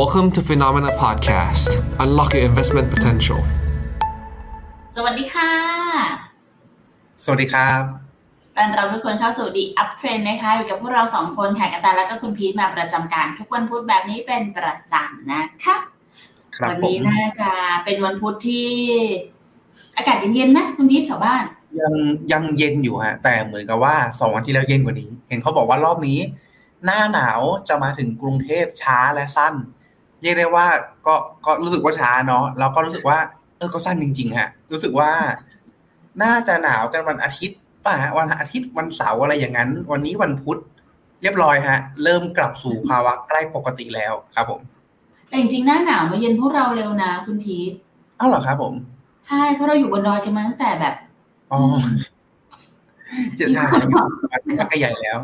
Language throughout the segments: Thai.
Welcome to Phenomena Podcast. Unlock your investment potential. สวัสดีค่ะ สวัสดีครับต้อนรับทุกคนเข้าสู่ The Up Trend นะคะ อยู่กับพวกเราสองคนค่ะกระตายแล้วก็คุณพีทมาประจำการ ทุกวันพุธแบบนี้เป็นประจำนะคะครับวัผนี้มน่าจะเป็นวันพุธที่อากาศเย็นๆนะคุณพีทแถวบ้าน ยังยังเย็นอยู่ฮะแต่เหมือนกับว่าสองวันที่แล้วเย็นกว่านี้ เห็นเขาบอกว่ารอบนี้ หน้าหนาวจะมาถึงกรุงเทพช้าและสั้น เรียกได้ว่าก็ก็รู้สึกว่าช้าเนาะแล้วก็รู้สึกว่า เออก็สั้นจริง ๆ ฮะ รู้สึกว่า น่าจะหนาวกันวันอาทิตย์ป่ะฮะวันอาทิตย์วันเสาร์อะไรอย่างนั้น วันนี้วันพุธเรียบร้อยฮะ เริ่มกลับสู่ภาวะใกล้ปกติแล้วครับผม แต่จริงๆหน้าหนาวมาเย็นพวกเราเร็วนะคุณพีทเอ้าเหรอครับผม ใช่เพราะเราอยู่บนดอยกันมาตั้งแต่แบบอ๋อจะใช่อยู่มาใหญ่แล้ว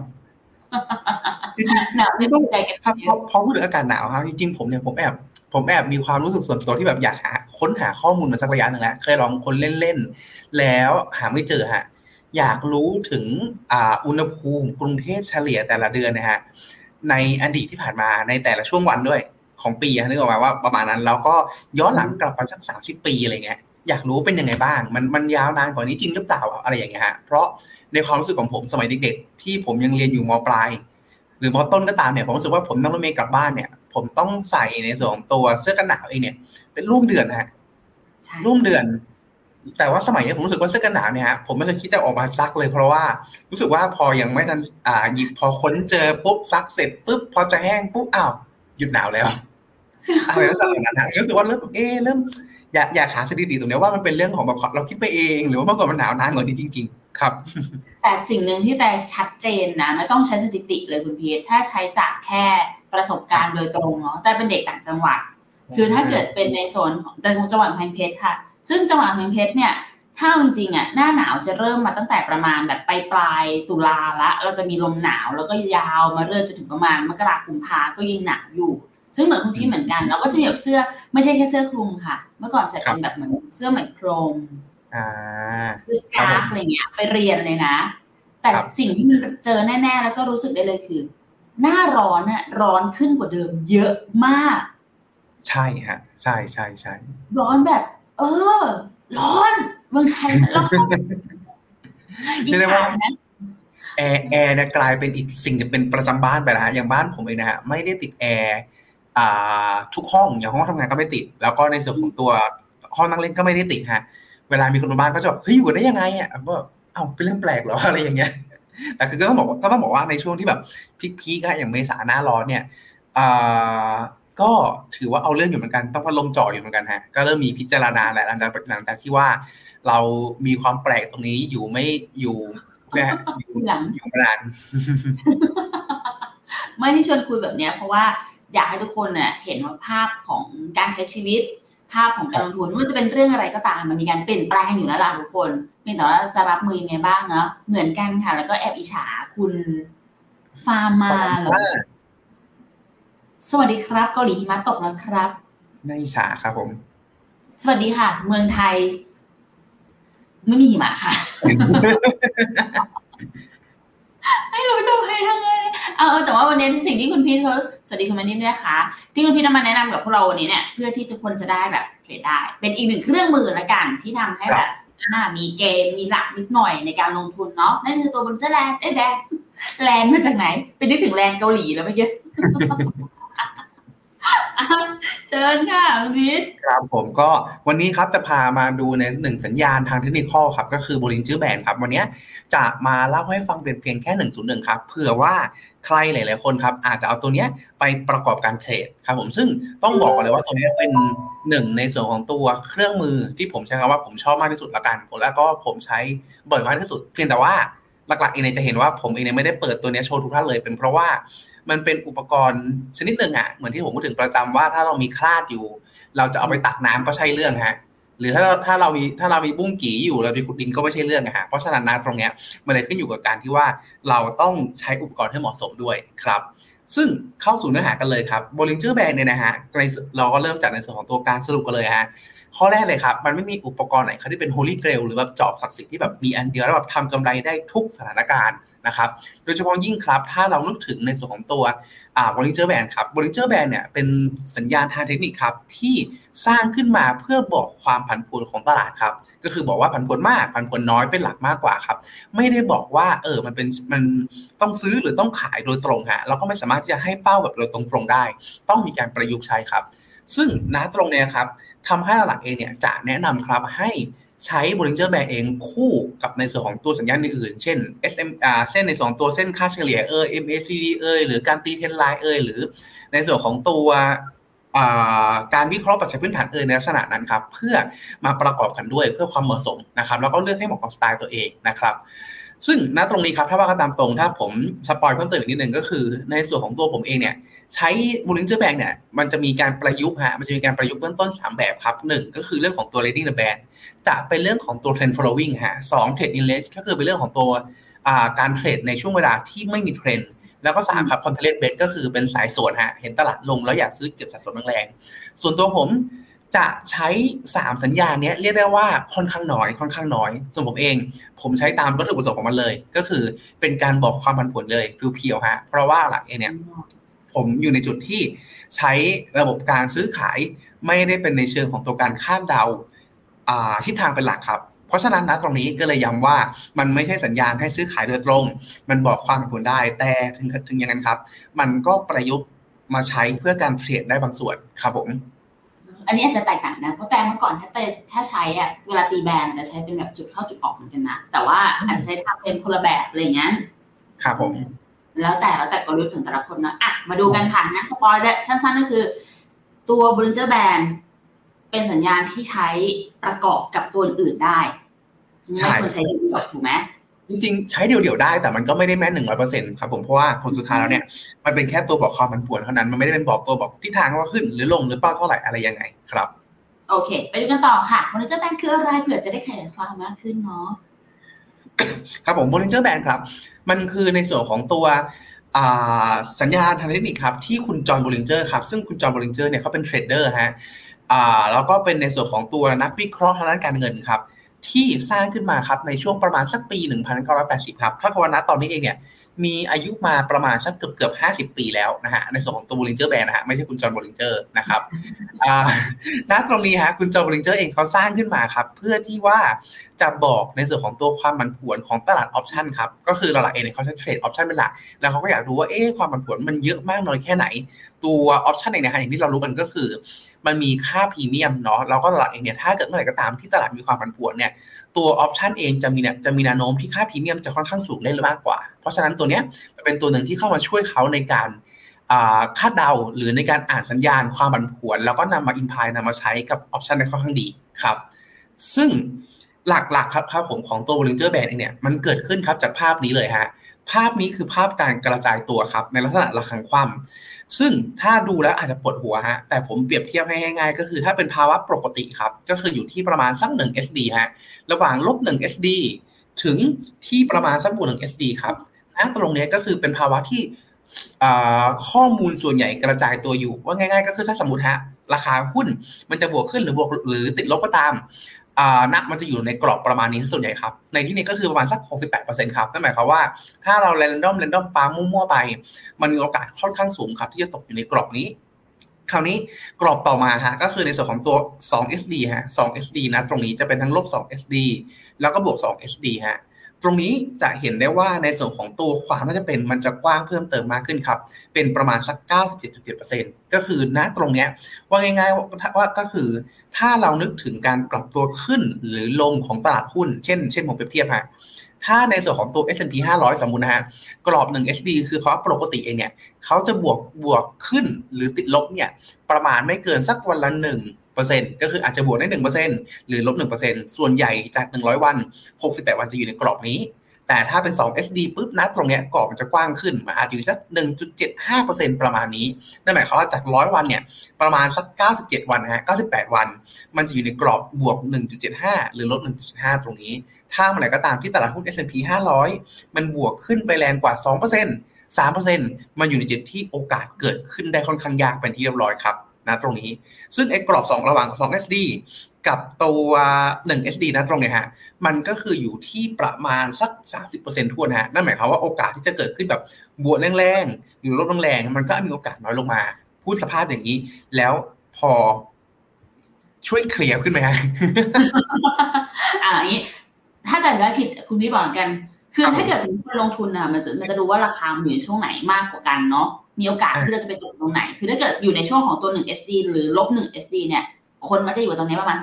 หนาวไม่ต้องใจกันครับเยพออะพอพูดถึงอากาศหนาวครับจริงๆผมเนี่ยผมแอบผมแอบมีความรู้สึกส่วนตัวที่แบบอยากหาค้นหาข้อมูลมาสักระยะหนึ่งแล้วเคยลองคนเล่นๆแล้วหาไม่เจอฮะอยากรู้ถึงอ่าอุณหภูมิกรุงเทพเฉลี่ยแต่ละเดือนนะฮะในอดีตที่ผ่านมาในแต่ละช่วงวันด้วยของปีอะนึกออกมาว่าประมาณนั้นแล้วก็ย้อนหลังกลับไปสักสามสิบปีอะไรเงี้ยอยากรู้เป็นยังไงบ้าง มันมันยาวนานกว่านี้จริงหรือเปล่าอะไรอย่างเงี้ยฮะเพราะ ในความรู้สึกของผมสมัยเด็กๆ ที่ผมยังเรียนอยู่มปลาย หรือมอต้นก็ตามเนี่ยผมรู้สึกว่าผมนั่งรถเมล์กลับบ้านเนี่ย ผมต้องใส่ในส่วนของตัวเสื้อกันหนาวเองเนี่ย เป็นร่วมเดือนนะฮะใช่ร่วมเดือน แต่ว่าสมัยนี้ผมรู้สึกว่าเสื้อกันหนาวเนี่ยฮะผมไม่เคยคิดจะออกมาซักเลย เพราะว่ารู้สึกว่าพอยังไม่ทันอ่าหยิบพอค้นเจอปุ๊บซักเสร็จปุ๊บพอจะแห้งปุ๊บอ้าวหยุดหนาวแล้วอะไรลักษณะนั้นฮะรู้สึกว่าเริ่มเอ๊ะเริ่ม อยากอยากหาสถิติตรงเนี้ยว่ามันเป็นเรื่องของแบบเราคิดไปเอง หรือว่าเมื่อก่อนมันหนาวนานกว่านี้จริง ๆ ครับแต่สิ่งหนึ่งที่แต่ชัดเจนนะไม่ต้องใช้สถิติเลยคุณพีทถ้าใช้จากแค่ประสบการณ์โดยตรงเนาะแต่เป็นเด็กต่างจังหวัด คือถ้าเกิดเป็นในโซนของแต่จังหวัดกำแพงเพชรค่ะ ซึ่งจังหวัดกำแพงเพชรเนี่ยถ้าจริงๆอะหน้าหนาวจะเริ่มมาตั้งแต่ประมาณแบบปลายปลายตุลาละ เราจะมีลมหนาวแล้วก็ยาวมาเรื่อยจนถึงประมาณมกราคมกุมภาก็ยังหนาวอยู่ ซึ่งเหมือนคุณพี่เหมือนกันแล้วก็จะมีแบบเสื้อไม่ใช่แค่เสื้อคลุมค่ะ เมื่อก่อนใส่เป็นแบบเหมือนเสื้อไหมโครง อ่าเสื้อกราฟอะไรเงี้ยไปเรียนเลยนะ แต่ครับสิ่งที่มันเจอแน่ๆ แล้วก็รู้สึกได้เลยคือ หน้าร้อนอะร้อนขึ้นกว่าเดิม เยอะมาก ใช่ฮะ ใช่ใช่ใช่ร้อนแบบ เออ ร้อนเมืองไทยร้อนอิเรียกได้จฉาว่านะแอร์แอร์เนี่ยกลายเป็นอีกสิ่งที่เป็นประจำบ้านไปแล้วฮะอย่างบ้านผมเองนะฮะไม่ได้ติดแอร์อ่าทุกห้องอย่างห้องทำงานก็ไม่ติด แล้วก็ในส่วนของตัวห้องนั่งเล่นก็ไม่ได้ติดฮะ เวลามีคนมาบ้านก็จะแบบเฮ้ยอยู่กันได้ยังไงอะก็เอ้าเป็นเรื่องแปลกเหรออะไรอย่างเงี้ยแต่คือก็ต้องบอกว่าก็ต้องบอกว่าในช่วงที่แบบพีคๆอะอย่างเมษาหน้าร้อนเนี่ยอ่าก็ถือว่าเอาเรื่องอยู่เหมือนกันต้องพัดลมจ่ออยู่เหมือนกันฮะก็เริ่มมีพิจารณาแหละหลังจากหลังจากที่ว่า เรามีความแปลกตรงนี้อยู่ไม่อยู่นะฮะอยู่ทีหลังอยู่มานานไม่ที่ชวนคุยแบบเนี้ยเพราะว่าอยากให้ทุกคนเนี่ยเห็นว่าภาพของการใช้ชีวิต ภาพของการลงทุนไม่ว่าจะเป็นเรื่องอะไรก็ตามมันมีการเปลี่ยนแปลงอยู่แล้วล่ะทุกคนเพียงแต่ว่าจะรับมือยังไงบ้างเนาะเหมือนกันค่ะ แล้วก็แอบอิจฉาคุณฟาร์มาเหรอสวัสดีครับเกาหลีหิมะตกแล้วครับในฉาครับผม สวัสดีค่ะ เมืองไทย ไม่มีหิมะค่ะ ไม่รู้จะไปยังไงเอาเอาแต่ว่าวันนี้สิ่งที่คุณพีทเขาสวัสดีคุณมานิดด้วยนะคะ ที่คุณพีทนำมาแนะนำกับพวกเราวันนี้เนี่ยเพื่อที่จะคนจะได้แบบ trade ได้ เป็นอีกหนึ่งเครื่องมือละกันที่ทำให้แบบอ่ามีเกณฑ์มีหลักนิดหน่อยในการลงทุนเนาะนั่นคือตัว Bollinger Land เอ้ย Band Land มาจากไหน ไปนึกถึง Land เกาหลีแล้วเมื่อกี้อะ เชิญค่ะคุณพีทครับผมก็วันนี้ครับจะพามาดูในหนึ่งสัญญาณทางเทคนิคครับ ก็คือ Bollinger Band ครับ วันนี้จะมาเล่าให้ฟังเป็นเพียงแค่หนึ่งศูนย์หนึ่งครับเผื่อว่าใครหลาย ๆ คนครับ อาจจะเอาตัวเนี้ยไปประกอบการเทรดครับผมซึ่งต้องบอกก่อนเลยว่าตัวนี้เป็นหนึ่งในส่วนของตัวเครื่องมือที่ผมใช้คำว่าผมชอบมากที่สุดละกัน แล้วก็ผมใช้บ่อยมากที่สุด เพียงแต่ว่า หลักๆเองเนี่ยจะเห็นว่าผมเองเนี่ยไม่ได้เปิดตัวเนี้ยโชว์ทุกท่านเลย เป็นเพราะว่ามันเป็นอุปกรณ์ชนิดหนึ่งอะเหมือนที่ผมพูดถึงประจำว่าถ้าเรามีคลาดอยู่ เราจะเอาไปตักน้ำก็ใช่เรื่องฮะหรือถ้าเราถ้าเรามีถ้าเรามีบุ้งกี่อยู่เราไปขุดดินก็ไม่ใช่เรื่องอะฮะเพราะฉะนั้นนะตรงเนี้ยมันเลยขึ้นอยู่กับการที่ว่าเราต้องใช้อุปกรณ์ให้เหมาะสมด้วยครับ ซึ่งเข้าสู่เนื้อหากันเลยครับ Bollinger Band เนี่ยนะฮะในเราก็เริ่มจากในส่วนของตัวการสรุปกันเลยฮะ ข้อแรกเลยครับ มันไม่มีอุปกรณ์ไหนครับที่เป็น holy grail หรือแบบจอบศักดิ์สิทธิ์ที่แบบมีอันเดียวแล้วแบบทำกำไรได้ทุกสถานการณ์นะครับ โดยเฉพาะยิ่งครับ ถ้าเรานึกถึงในส่วนของตัวอ่า Bollinger Band ครับ Bollinger Band เนี่ยเป็นสัญญาณทางเทคนิคครับ ที่สร้างขึ้นมาเพื่อบอกความผันผวนของตลาดครับ ก็คือบอกว่าผันผวนมากผันผวนน้อยเป็นหลักมากกว่าครับ ไม่ได้บอกว่าเออมันเป็นมันต้องซื้อหรือต้องขายโดยตรงฮะเราก็ไม่สามารถที่จะให้เป้าแบบโดยตรงๆได้ ต้องมีการประยุกต์ใช้ครับ ซึ่งณตรงเนี้ยครับ ทำให้หลักเองเนี่ยจะแนะนำครับให้ใช้ Bollinger Band เองคู่กับในส่วนของตัวสัญญาณอื่นๆ เช่น SM อ่าเส้นในส่วนของตัวเส้นค่าเฉลี่ยเอย MACD เอยหรือการตีเทนไลน์เอยหรือในส่วนของตัวการวิเคราะห์ปัจจัยพื้นฐานเอ่ยในลักษณะนั้นครับเพื่อมาประกอบกันด้วยเพื่อความเหมาะสมนะครับ แล้วก็เลือกให้เหมาะกับสไตล์ตัวเองนะครับ ซึ่งณตรงนี้ครับถ้าว่ากันตามตรงถ้าผมสปอยเพิ่มเติมอีกนิดนึงก็คือ ในส่วนของตัวผมเองเนี่ย ใช้ Bollinger Band เนี่ยมันจะมีการประยุกต์ฮะมันจะมีการประยุกต์เบื้องต้น 3 แบบครับหนึ่งก็คือเรื่องของตัว leading the band จะเป็นเรื่องของตัว trend following ฮะสอง trade in range ก็คือเป็นเรื่องของตัวการเทรดในช่วงเวลาที่ไม่มีเทรนด์แล้วก็3ครับ content bet ก็คือเป็นสายสวนฮะเห็นตลาดลงแล้วอยากซื้อเก็บสะสมแรงๆส่วนตัวผมจะใช้ 3 สัญญาณนี้เรียกได้ว่าค่อนข้างน้อยค่อนข้างน้อย ส่วนผมเอง ผมใช้ตามวัตถุประสงค์ของมันเลย ก็คือเป็นการบอกความผันผวนเลยเพียวๆฮะเพราะว่าหลักเองเนี่ย ผมอยู่ในจุดที่ใช้ระบบการซื้อขายไม่ได้เป็นในเชิงของตัวการคาดเดาทิศทางเป็นหลักครับเพราะฉะนั้นนะตรงนี้ก็เลยย้ำว่ามันไม่ใช่สัญญาณให้ซื้อขายโดยตรง มันบอกความผันผวนได้ แต่ถึงถึงอย่างนั้นครับ มันก็ประยุกต์มาใช้เพื่อการเทรดได้บางส่วนครับผม อันนี้อาจจะแตกต่างนะ เพราะแต่เมื่อก่อนถ้าเตถ้าใช้อะเวลาตีแบนจะใช้เป็นแบบจุดเข้าจุดออกเหมือนกันนะ แต่ว่าอาจจะใช้ทำเป็นคนละแบบอะไรเงี้ยครับผม แล้วแต่แล้วแต่กลยุทธ์ของแต่ละคนนะอะมาดูกันค่ะงั้นสปอยล์สั้นๆก็คือ ตัว Bollinger Band เป็นสัญญาณที่ใช้ประกอบกับตัวอื่นได้ไม่ควรใช้เดี่ยวถูกไหมจริงๆ ใช้เดี่ยวๆได้แต่มันก็ไม่ได้แม่นหนึ่งร้อยเปอร์เซ็นต์ครับผมเพราะว่าผลสุดท้ายแล้วเนี่ยมันเป็นแค่ตัวบอกความมันผวนเท่านั้นมันไม่ได้เป็นบอกตัวบอกทิศทางว่าขึ้นหรือลงหรือเป้าเท่าไหร่อะไรยังไงครับ โอเค ไปดูกันต่อค่ะบริเจอร์แบนคืออะไรเผื่อจะได้ขยายความมากขึ้นเนาะครับผมบริเจอร์แบนครับ มันคือในส่วนของตัวสัญญาณทางเทคนิคครับที่คุณ John Bollinger ครับซึ่งคุณ John Bollinger เนี่ยเขาเป็น trader ฮะแล้วก็เป็นในส่วนของตัวนักวิเคราะห์ทางด้านการเงินครับที่สร้างขึ้นมาครับในช่วงประมาณสักปี 1980 ครับเท่ากับว่าณตอนนี้เองเนี่ย มีอายุมาประมาณสักเกือบเกือบห้าสิบปีแล้วนะฮะในส่วนของตัว Bollinger Band นะฮะไม่ใช่คุณ John Bollinger นะครับณตรงนี้ฮะคุณ John Bollinger เองเขาสร้างขึ้นมาครับ เพื่อที่ว่าจะบอกในส่วนของตัวความผันผวนของตลาด option ครับก็คือหลักเองเขาใช้ trade option เป็นหลักแล้วเขาก็อยากดูว่าเอ๊ะความผันผวนมันเยอะมากน้อยแค่ไหน ตัว option เองนะฮะอย่างที่เรารู้กันก็คือ มันมีค่าพรีเมียมเนาะแล้วก็ตลาดเองเนี่ยถ้าเกิดเมื่อไหร่ก็ตามที่ตลาดมีความผันผวนเนี่ย ตัว option เองจะมีเนี่ยจะมีแนวโน้มที่ค่าพรีเมียมจะค่อนข้างสูงได้มากกว่า เพราะฉะนั้นตัวเนี้ยเป็นตัวหนึ่งที่เข้ามาช่วยเขาในการคาดเดาหรือในการอ่านสัญญาณความผันผวน แล้วก็นำมาอินพายนำมาใช้กับออปชันได้ค่อนข้างดีครับ ซึ่งหลักๆครับครับผมของตัว Bollinger Band เองเนี่ยมันเกิดขึ้นครับจากภาพนี้เลยฮะภาพนี้คือภาพการกระจายตัวครับในลักษณะระฆังคว่ำ ซึ่งถ้าดูแล้วอาจจะปวดหัวฮะ แต่ผมเปรียบเทียบให้ง่ายๆ ก็คือถ้าเป็นภาวะปกติครับ ก็คืออยู่ที่ประมาณสัก1 SD ฮะ ระหว่างลบ1 SD ถึงที่ประมาณสักบวก1 SD ครับนะตรงนี้ก็คือเป็นภาวะที่ข้อมูลส่วนใหญ่กระจายตัวอยู่ ว่าง่าย ๆ ก็คือถ้าสมมติฮะราคาหุ้นมันจะบวกขึ้นหรือบวกหรือติดลบก็ตาม นักมันจะอยู่ในกรอบประมาณนี้ส่วนใหญ่ครับ ในที่นี้ก็คือประมาณสัก 68%ครับ นั่นหมายความว่าถ้าเราเรนดอมเรนดอมปามั่วๆไป มันมีโอกาสค่อนข้างสูงครับ ที่จะตกอยู่ในกรอบนี้ คราวนี้กรอบต่อมาฮะก็คือในส่วนของตัว 2SD ฮะ 2SD นะ ตรงนี้จะเป็นทั้งลบ 2SD แล้วก็บวก 2SD ฮะ ตรงนี้จะเห็นได้ว่าในส่วนของตัวความน่าจะเป็นมันจะกว้างเพิ่มเติมมากขึ้นครับ เป็นประมาณสัก 97.7%ก็คือณตรงเนี้ยว่าง่ายๆว่าก็คือ ถ้าเรานึกถึงการปรับตัวขึ้นหรือลงของตลาดหุ้น เช่น เช่นผมเปรียบเทียบฮะถ้าในส่วนของตัว S&P 500 สมมุตินะฮะกรอบ1 SD คือเพราะปกติเองเนี่ยเขาจะบวกบวกขึ้นหรือติดลบเนี่ยประมาณไม่เกินสักวันละห นึ่งก็คืออาจจะบวกได้หนึ่งเปอร์เซ็นหรือลบหนึ่งเปอร์เซ็นส่วนใหญ่จากหนึ่งร้อยวันหกสิบแปดวันจะอยู่ในกรอบนี้ แต่ถ้าเป็น 2 SD ปุ๊บนะตรงเนี้ยกรอบมันจะกว้างขึ้นมาอาจจะอยู่สัก 1.75%ประมาณนี้นั่นหมายความว่าจาก 100 วันเนี่ยประมาณสัก 97 วันฮะ 98 วัน มันจะอยู่ในกรอบบวก 1.75 หรือลบ 1.5 ตรงนี้ ถ้าเมื่อไหร่ก็ตามที่ตลาดหุ้น S&P 500 มันบวกขึ้นไปแรงกว่า 2% 3%มันอยู่ในจุดที่โอกาสเกิดขึ้นได้ค่อนข้างยากเป็นที่เรียบร้อยครับ นะตรงนี้ ซึ่งไอ้กรอบ 2 ระหว่าง 2 SD กับตัว1 SD นะตรงเนี้ยฮะ มันก็คืออยู่ที่ประมาณสัก 30%ทั่วนะฮะ นั่นหมายความว่าโอกาสที่จะเกิดขึ้นแบบบวกแรงๆ หรือลบแรงๆ มันก็มีโอกาสน้อยลงมา พูดสภาพอย่างนี้ แล้วพอช่วยเคลียร์ขึ้นไหมฮะ อ่าอย่างนี้ ถ้าจำไม่ผิดคุณพี่บอกกัน คือถ้าเกิดสมมติลงทุนอะมันจะมันจะดูว่าราคาอยู่ในช่วงไหนมากกว่ากันเนาะ มีโอกาสที่เราจะไปจบตรงไหน คือถ้าเกิดอยู่ในช่วงของตัว 1 SD หรือลบ1 SD เนี่ย คนมันจะอยู่ตรงนี้ประมาณ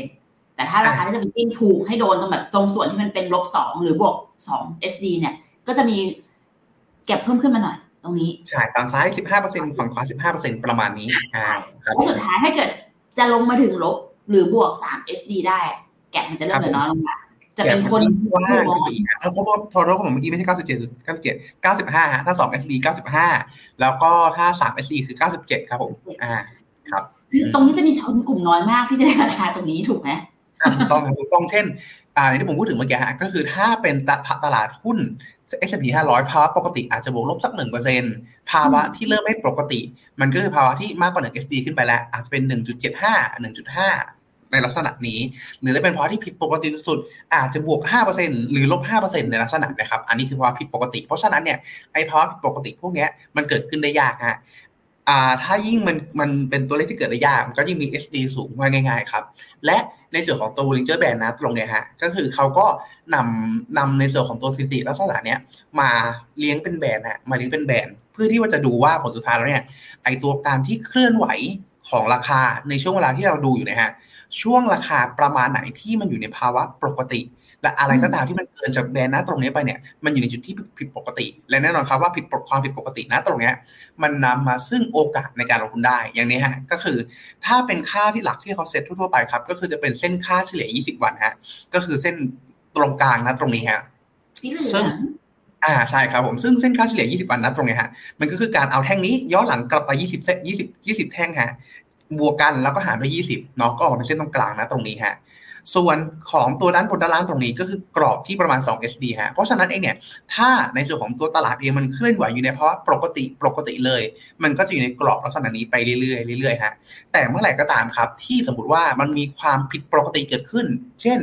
18%แต่ถ้าราคาที่จะไปจิ้มถูกให้โดนตรงแบบตรงส่วนที่มันเป็นลบ2หรือบวก2 SD เนี่ย ก็จะมีเก็บเพิ่มขึ้นมาหน่อย ตรงนี้ ใช่ฝั่งซ้าย 15%ฝั่งขวา 15%ประมาณนี้อ่าครับแล้วสุดท้ายถ้าเกิดจะลงมาถึงลบหรือบวก3 SD ได้ แก็บมันจะเริ่มเหลือน้อยลงละ จะเป็นคนกว้างขึ้นไปอีกอะเอาเพราะว่าพอรถของผมเมื่อกี้ไม่ใช่97 97 95ฮะถ้า2 SD 95แล้วก็ถ้า3 SD คือ97ครับผมอ่าครับคือตรงนี้จะมีชนกลุ่มน้อยมากที่จะได้ราคาตรงนี้ถูกไหมอะถูกต้องครับถูกต้องเช่นอ่าอย่างที่ผมพูดถึงเมื่อกี้ฮะก็คือถ้าเป็นตลาดตลาดหุ้น S&P 500 ภาวะปกติอาจจะบวกลบสักหนึ่งเปอร์เซ็นภาวะที่เริ่มไม่ปกติ มันก็คือภาวะที่มากกว่า1 SD ขึ้นไปแล้ว อาจจะเป็น1.75 1.5 ในลักษณะนี้ หรือถ้เป็นภาวะที่ผิดปกติสุดๆอาจจะบวก 5%หรือลบ 5%ในลักษณะนะครับ อันนี้คือภาวะผิดปกติ เพราะฉะนั้นเนี่ยไอ้ภาวะผิดปกติพวกนี้มันเกิดขึ้นได้ยากฮะอ่าถ้ายิ่งมันมันเป็นตัวเลขที่เกิดได้ยากมันก็ยิ่งมี SD สูงว่าง่าย ๆ ครับ และในส่วนของตัว Bollinger Band นะตรงเนี้ยฮะก็คือเขาก็นำนำในส่วนของตัวสถิติลักษณะเนี้ยมาเลี้ยงเป็นแบนฮะมาเลี้ยงเป็นแบนเพื่อที่ว่าจะดูว่าผลสุดท้ายแล้วเนี่ยไอตัวการที่เคลื่อนไหวของราคาในช่วงเวลาที่เราดูอยู่นี่ยฮะ ช่วงราคาประมาณไหนที่มันอยู่ในภาวะปกติ และอะไรก็ตามที่มันเกินจากแบนนะตรงนี้ไปเนี่ยมันอยู่ในจุดที่ผิดปกติ และแน่นอนครับว่าผิดปกความผิดปกตินะตรงเนี้ยมันนำมาซึ่งโอกาสในการลงทุนได้อย่างนี้ฮะก็คือ ถ้าเป็นค่าที่หลักที่เขาเซ็ตทั่วๆไปครับก็คือจะเป็นเส้นค่าเฉลี่ย 20 วันฮะก็คือเส้นตรงกลางนะตรงนี้ฮะสีเหลืซึ่องงอ่าใช่ครับผมซึ่งเส้นค่าเฉลี่ย 20 วันนะตรงนี้ฮะมันก็คือการเอาแท่งนี้ย้อนหลังกลับไป 20เส้น20 20 แท่งฮะ บวกกันแล้วก็หารด้วย 20เนาะก็ออกมาเป็นเส้นตรงกลางนะตรงนี้ฮะส่วนของตัวด้านบนด้านล่างตรงนี้ก็คือกรอบที่ประมาณ2 SD ฮะ เพราะฉะนั้นเองเนี่ย ถ้าในส่วนของตัวตลาดเองมันเคลื่อนไหวอยู่ในภาวะปกติปกติเลย มันก็จะอยู่ในกรอบลักษณะนี้ไปเรื่อยๆเรื่อยๆฮะ แต่เมื่อไหร่ก็ตามครับ ที่สมมติว่ามันมีความผิดปกติเกิดขึ้น เช่น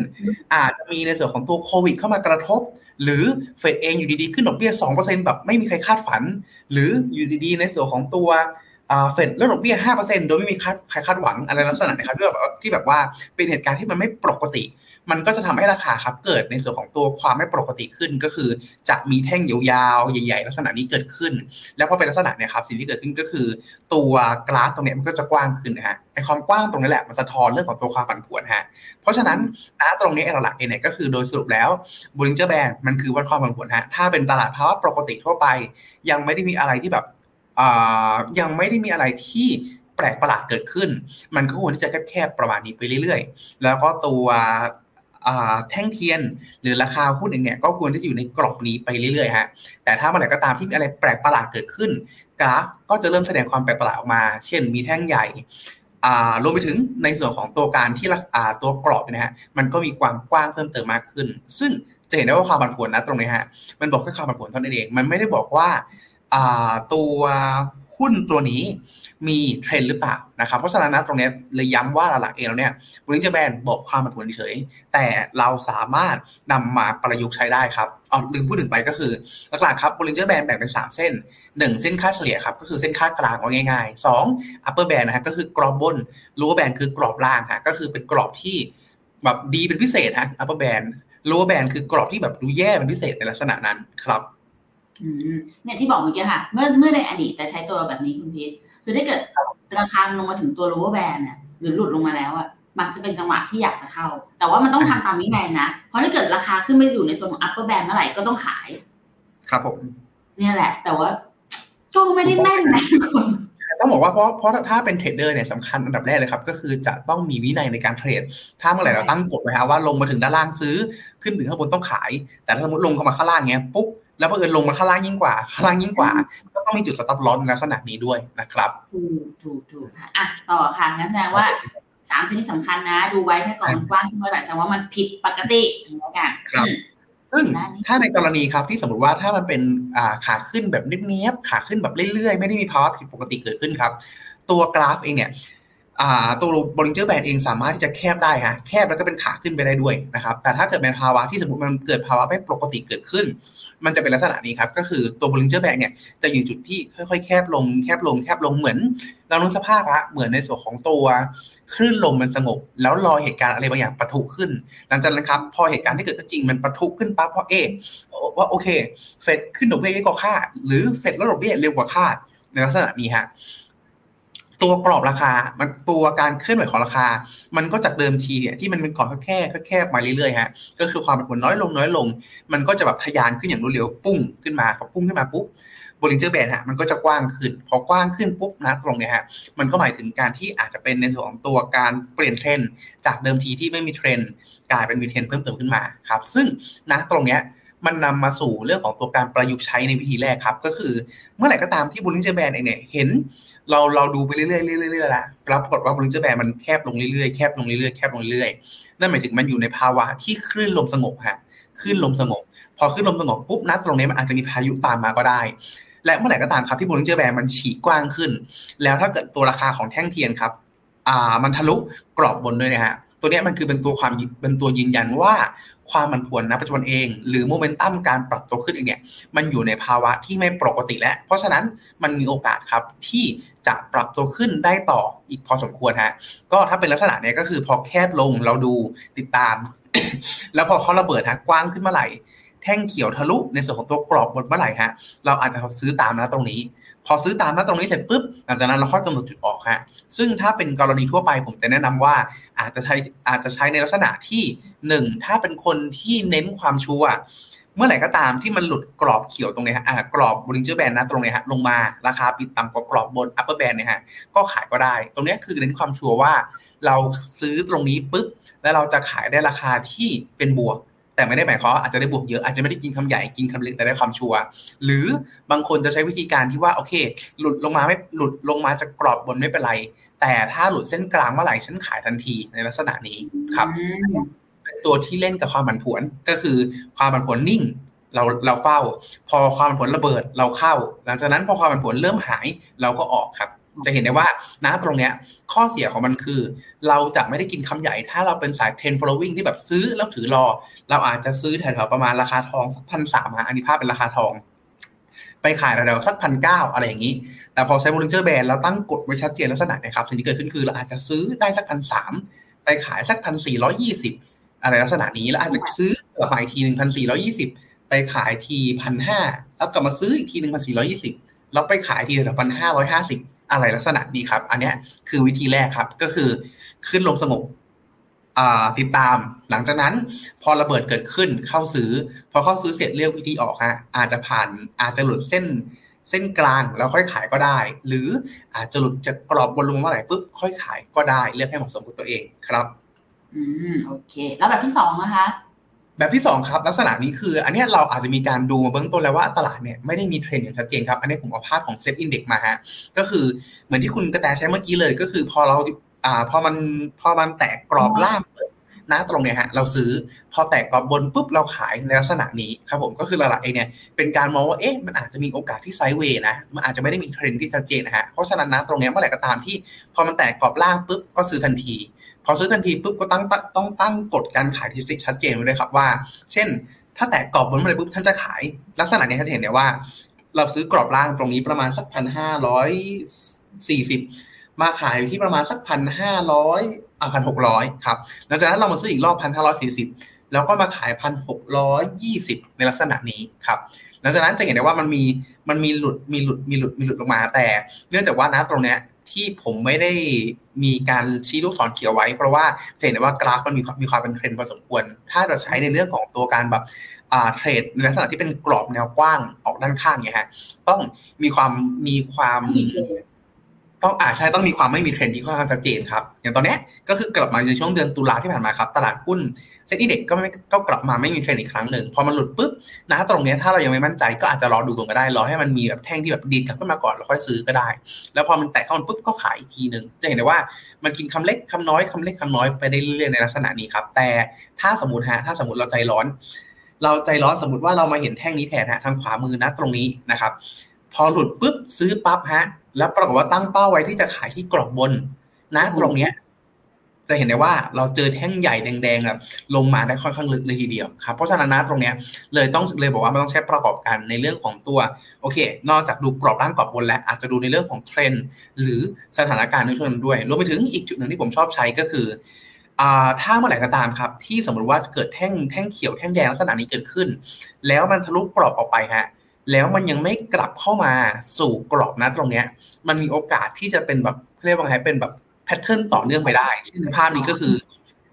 อาจจะมีในส่วนของตัวโควิดเข้ามากระทบ หรือเฟดเองอยู่ดีๆขึ้นดอกเบี้ย2%แบบไม่มีใครคาดฝัน หรืออยู่ดีๆในส่วนของตัว เฟดลดดอกเบี้ย5%โดยไม่มีใครคาดหวังอะไรลักษณะนะครับที่แบบที่แบบว่าเป็นเหตุการณ์ที่มันไม่ปกติ มันก็จะทำให้ราคาครับเกิดในส่วนของตัวความไม่ปกติขึ้นก็คือจะมีแท่งยาวๆ ใหญ่ ๆ ลักษณะนี้เกิดขึ้น แล้วพอเป็นลักษณะเนี่ยครับสิ่งที่เกิดขึ้นก็คือ ตัวกราฟตรงนี้มันก็จะกว้างขึ้นนะฮะไอความกว้างตรงนี้แหละมันสะท้อนเรื่องของตัวความผันผวนฮะเพราะฉะนั้นนะตรงนี้ไอหลักๆเองเนี่ยก็คือโดยสรุปแล้ว Bollinger Band มันคือวัดความผันผวนฮะถ้าเป็นตลาดภาวะปกติทั่วไป ยังไม่ได้มีอะไรที่แบบ ยังไม่ได้มีอะไรที่แปลกประหลาดเกิดขึ้น มันก็ควรที่จะแคบๆประมาณนี้ไปเรื่อยๆ แล้วก็ตัวแท่งเทียนหรือราคาหุ้นเองเนี่ยก็ควรที่จะอยู่ในกรอบนี้ไปเรื่อยๆฮะแต่ถ้าเมื่อไหร่ก็ตามที่มีอะไรแปลกประหลาดเกิดขึ้น กราฟก็จะเริ่มแสดงความแปลกประหลาดออกมา เช่นมีแท่งใหญ่รวมไปถึงในส่วนของตัวการที่ตัวกรอบนะฮะมันก็มีความกว้างเพิ่มเติมมากขึ้น ซึ่งจะเห็นได้ว่าความผันผวนนะตรงนี้ฮะมันบอกแค่ความผันผวนเท่านั้นเอง มันไม่ได้บอกว่า ตัวหุ้นตัวนี้มีเทรนหรือเปล่านะครับ เพราะฉะนั้นนะตรงนี้เลยย้ำว่าหลักๆเองแล้วเนี่ยบริษัทแบรนด์บอกความผันผวนเฉย แต่เราสามารถนำมาประยุกต์ใช้ได้ครับเอาลืมพูดถึงไปก็คือหลักๆครับบริษัทแบรนด์แบ่งเป็น 3 เส้น 1 เส้นค่าเฉลี่ยครับก็คือเส้นค่ากลางว่าง่ายๆ 2 upper band นะฮะก็คือกรอบบน lower band คือกรอบล่างฮะก็คือเป็นกรอบที่แบบดีเป็นพิเศษฮะ upper band lower band คือกรอบที่แบบดูแย่เป็นพิเศษในลักษณะนั้นครับ เนี่ยที่บอกเมื่อกี้ค่ะ เมื่อเมื่อในอดีตแต่ใช้ตัวแบบนี้คุณพีทคือถ้าเกิดราคาลงมาถึงตัว lower band เนี่ยหรือหลุดลงมาแล้วอะมักจะเป็นจังหวะที่อยากจะเข้า แต่ว่ามันต้องทำตามวินัยนะ เพราะถ้าเกิดราคาขึ้นไปอยู่ในโซนของ upper band เมื่อไหร่ก็ต้องขาย ครับผม เนี่ยแหละ แต่ว่าก็ไม่ได้แม่นนะทุกคนต้องบอกว่าเพราะเพราะถ้าเป็นเทรดเดอร์เนี่ยสำคัญอันดับแรกเลยครับ ก็คือจะต้องมีวินัยในการเทรด ถ้าเมื่อไหร่เราตั้งกฎไว้ฮะว่าลงมาถึงด้านล่างซื้อขึ้นถึงข้างบนต้องขาย แต่ถ้าสมมติลงเข้ามาข้างล่างเงี้ยปุ๊บ แล้วบังเอิญลงมาข้างล่างยิ่งกว่าข้างล่างยิ่งกว่า ก็ต้องมีจุด stop loss ในลักษณะนี้ด้วยนะครับ ถูกถูกถูกค่ะอะต่อค่ะงั้นแสดงว่าสามชนิดสำคัญนะ ดูไว้ถ้ากรอบมันกว้างขึ้นเมื่อไหร่แสดงว่ามันผิดปกติแล้วกันครับซึ่งถ้าในกรณีครับที่สมมติว่าถ้ามันเป็นขาขึ้นแบบเนี้ยๆขาขึ้นแบบเรื่อยๆ ไม่ได้มีภาวะผิดปกติเกิดขึ้นครับ ตัวกราฟเองเนี่ย ตัว Bollinger Band เองสามารถที่จะแคบได้ฮะแคบแล้วก็เป็นขาขึ้นไปได้ด้วยนะครับแต่ถ้าเกิดเป็นภาวะที่สมมติมันเกิดภาวะไม่ปกติเกิดขึ้น มันจะเป็นลักษณะนี้ครับก็คือตัว Bollinger Band เนี่ยจะอยู่จุดที่ค่อยๆ แคบลงแคบลงแคบลงเหมือน เรานึกสภาพฮะเหมือนในส่วนของตัวคลื่นลมมันสงบ แล้วรอเหตุการณ์อะไรบางอย่างปะทุขึ้น หลังจากนั้นครับพอเหตุการณ์ที่เกิดขึ้นจริงมันปะทุขึ้นปั๊บพอเอว่าโอเค Fed ขึ้นดอกเบี้ยเยอะกว่าคาดหรือ Fed ลดดอกเบี้ยเร็วกว่าคาดในลักษณะนี้ฮะ ตัวกรอบราคา มันตัวการเคลื่อนไหวของราคา มันก็จากเดิมทีเนี่ยที่มันเป็นกรอบแคบแคบมาเรื่อยๆฮะก็คือความผันผวนน้อยลงน้อยลง มันก็จะแบบทะยานขึ้นอย่างรวดเร็วปุ้งขึ้นมาพอปุ้งขึ้นมาปุ๊บ Bollinger Band ฮะมันก็จะกว้างขึ้น พอกว้างขึ้นปุ๊บ ณ ตรงเนี้ยฮะมันก็หมายถึงการที่อาจจะเป็นในส่วนของตัวการเปลี่ยนเทรนจากเดิมทีที่ไม่มีเทรนกลายเป็นมีเทรนเพิ่มเติมขึ้นมาครับซึ่ง ณ ตรงเนี้ยมันนำมาสู่เรื่องของตัวการประยุกต์ใช้ในวิธีแรกครับ ก็คือเมื่อไหร่ก็ตามที่ Bollinger Band เองเนี่ยเห็น เราเราดูไปเรื่อยๆเรื่อยๆแล้วปรากฏว่า Bollinger Band มันแคบลงเรื่อยๆแคบลงเรื่อยๆแคบลงเรื่อยๆนั่นหมายถึงมันอยู่ในภาวะที่คลื่นลมสงบฮะคลื่นลมสงบ พอคลื่นลมสงบปุ๊บนัดตรงนี้มันอาจจะมีพายุตามมาก็ได้ และเมื่อไหร่ก็ตามครับที่ Bollinger Band มันฉีกกว้างขึ้น แล้วถ้าเกิดตัวราคาของแท่งเทียนครับอ่ามันทะลุกรอบบนด้วยนะฮะ ตัวนี้มันคือเป็นตัวความเป็นตัวยืนยันว่าความมันผวนนะปัจจุบันเอง หรือโมเมนตัมการปรับตัวขึ้นเองเนี่ยมันอยู่ในภาวะที่ไม่ปกติแล้ว เพราะฉะนั้นมันมีโอกาสครับที่จะปรับตัวขึ้นได้ต่ออีกพอสมควรฮะก็ถ้าเป็นลักษณะเนี้ยก็คือพอแคบลงเราดูติดตาม แล้วพอเขาระเบิดฮะกว้างขึ้นเมื่อไหร่แท่งเขียวทะลุในส่วนของตัวกรอบบนเมื่อไหร่ฮะเราอาจจะซื้อตามนะตรงนี้ พอซื้อตามนั้นตรงนี้เสร็จปุ๊บหลังจากนั้นเราค่อยกำหนดจุดออกฮะซึ่งถ้าเป็นกรณีทั่วไปผมจะแนะนำว่าอาจจะใช้อาจจะใช้ในลักษณะที่หนึ่งถ้าเป็นคนที่เน้นความชัวร์เมื่อไหร่ก็ตามที่มันหลุดกรอบเขียวตรงนี้ฮะกรอบ Bollinger Band นะตรงนี้ฮะลงมาราคาปิดต่ำกว่ากรอบบน Upper Band เนี่ยฮะก็ขายก็ได้ ตรงนี้คือเน้นความชัวร์ว่า เราซื้อตรงนี้ปุ๊บแล้วเราจะขายได้ราคาที่เป็นบวก แต่ไม่ได้หมายความว่าอาจจะได้บวกเยอะอาจจะไม่ได้กินคำใหญ่กินคำเล็กแต่ได้ความชัวร์หรือบางคนจะใช้วิธีการที่ว่าโอเค หลุดลงมาไม่หลุดลงมาจากกรอบบนไม่เป็นไร แต่ถ้าหลุดเส้นกลางเมื่อไหร่ฉันขายทันทีในลักษณะนี้ครับเป็นตัวที่เล่นกับความผันผวนก็คือความผันผวนนิ่งเราเราเฝ้า พอความผันผวนระเบิดเราเข้า หลังจากนั้นพอความผันผวนเริ่มหายเราก็ออกครับ จะเห็นได้ว่านะตรงเนี้ยข้อเสียของมันคือ เราจะไม่ได้กินคำใหญ่ ถ้าเราเป็นสาย trend following ที่แบบซื้อแล้วถือรอ เราอาจจะซื้อแถวๆประมาณราคาทองสักพันสามอันนี้ภาพเป็นราคาทอง ไปขายแถวๆสักพันเก้าอะไรอย่างนี้ แต่พอใช้บริงเจอร์แบนเราตั้งกฎไว้ชัดเจนลักษณะนะครับ สิ่งที่เกิดขึ้นคือเราอาจจะซื้อได้สักพันสามไปขายสักพันสี่ร้อยี่สิบอะไรลักษณะนี้แล้วอาจจะซื้อกลับมาอีกทีหนึ่งพันสี่ร้อยี่สิบไปขายทีพันห้าแล้วกลับมาซื้ออีกทีหนึ่งพันสี่ร้อยี่สิบแล้วไปขายทีแถวพันห้าร้อยห้าสิบ อะไรลักษณะนี้ครับ อันนี้คือวิธีแรกครับ ก็คือขึ้นลงสงบติดตาม หลังจากนั้นพอระเบิดเกิดขึ้นเข้าซื้อ พอเข้าซื้อเสร็จเลือกวิธีออกฮะอาจจะผ่านอาจจะหลุดเส้นเส้นกลางแล้วค่อยขายก็ได้ หรืออาจจะหลุดจากกรอบบนลงเมื่อไหร่ปุ๊บค่อยขายก็ได้ เลือกให้เหมาะสมกับตัวเองครับ อืมโอเค แล้วแบบที่สองนะคะ แบบที่2ครับลักษณะนี้คือ อันนี้เราอาจจะมีการดูมาเบื้องต้นแล้วว่าตลาดเนี่ยไม่ได้มีเทรนด์อย่างชัดเจนครับ อันนี้ผมเอาภาพของ SET Index มาฮะก็คือเหมือนที่คุณกระแตใช้เมื่อกี้เลย ก็คือพอเราอ่าพอมันพอมันแตกกรอบล่างนะตรงเนี้ยฮะเราซื้อพอแตกกรอบบนปุ๊บเราขายในลักษณะนี้ครับผมก็คือหลักๆเองเนี่ยเป็นการมองว่าเอ๊ะมันอาจจะมีโอกาสที่ไซด์เวย์นะมันอาจจะไม่ได้มีเทรนด์ที่ชัดเจนนะฮะเพราะฉะนั้นนะตรงเนี้ยเมื่อไหร่ก็ตามที่ พอมันแตกกรอบล่างปุ๊บก็ซื้อทันที พอซื้อทันทีปุ๊บก็ตั้งต้องตั้งกฎการขายที่ชัดเจนไว้เลยครับว่า เช่น ถ้าแตกกรอบบนเมื่อไรปุ๊บฉันจะขาย ลักษณะนี้จะเห็นเนี่ยว่า เราซื้อกรอบล่างตรงนี้ประมาณสักพันห้าร้อยสี่สิบมาขายอยู่ที่ประมาณสักพันห้าร้อยอะพันหกร้อยครับหลังจากนั้นเรามาซื้ออีกรอบพันห้าร้อยสี่สิบแล้วก็มาขายพันหกร้อยยี่สิบในลักษณะนี้ครับหลังจากนั้นจะเห็นได้ว่ามันมีมันมีหลุดมีหลุดมีหลุดมีหลุดลงมาแต่ เนื่องจากว่านะตรงเนี้ย ที่ผมไม่ได้มีการชี้ลูกศรเขียวไว้ เพราะว่าจะเห็นได้ว่ากราฟมันมีมีความเป็นเทรนด์พอสมควร ถ้าจะใช้ในเรื่องของตัวการแบบเทรดในลักษณะที่เป็นกรอบแนวกว้างออกด้านข้างเนี่ยฮะต้องมีความมีความ ต้องอ่าใช่ต้องมีความไม่มีเทรนด์ที่ค่อนข้างชัดเจนครับ อย่างตอนนี้ก็คือกลับมาในช่วงเดือนตุลาที่ผ่านมาครับ ตลาดหุ้น SET Index ก็ไม่ก็กลับมาไม่มีเทรนด์อีกครั้งหนึ่ง พอมันหลุดปุ๊บนะตรงนี้ถ้าเรายังไม่มั่นใจก็อาจจะรอดูก่อนก็ได้ รอให้มันมีแบบแท่งที่แบบดีดกลับขึ้นมาก่อนแล้วค่อยซื้อก็ได้ แล้วพอมันแตะเข้ามันปุ๊บก็ขายอีกทีหนึ่งจะเห็นได้ว่ามันกินคำเล็กคำน้อยคำเล็กคำน้อยไปได้เรื่อยๆในลักษณะนี้ครับ แต่ถ้าสมมติฮะถ้าสมมติเราใจร้อน เราใจร้อนสมมติว่าเรามาเห็นแท่งนี้แทนฮะทางขวามือนะตรงนี้นะครับ พอหลุดปุ๊บซื้อปั๊บฮะ แล้วปรากฏว่าตั้งเป้าไว้ที่จะขายที่กรอบบนนะตรงเนี้ย จะเห็นได้ว่าเราเจอแท่งใหญ่แดงๆแบบลงมาได้ค่อนข้างลึกเลยทีเดียวครับเพราะฉะนั้นนะตรงเนี้ยเลยต้องเลยบอกว่ามันต้องใช้ประกอบกันในเรื่องของตัวโอเค นอกจากดูกรอบล่างกรอบบนแล้วอาจจะดูในเรื่องของเทรนด์หรือสถานการณ์ในช่วงนั้นด้วยรวมไปถึงอีกจุดหนึ่งที่ผมชอบใช้ก็คืออ่าถ้าเมื่อไหร่ก็ตามครับ ที่สมมติว่าเกิดแท่งแท่งเขียวแท่งแดงลักษณะนี้เกิดขึ้น แล้วมันทะลุกรอบออกไปฮะ แล้วมันยังไม่กลับเข้ามาสู่กรอบนะตรงเนี้ย มันมีโอกาสที่จะเป็นแบบเรียกว่าไงเป็นแบบแพทเทิร์นต่อเนื่องไปได้เช่นในภาพนี้ก็คือ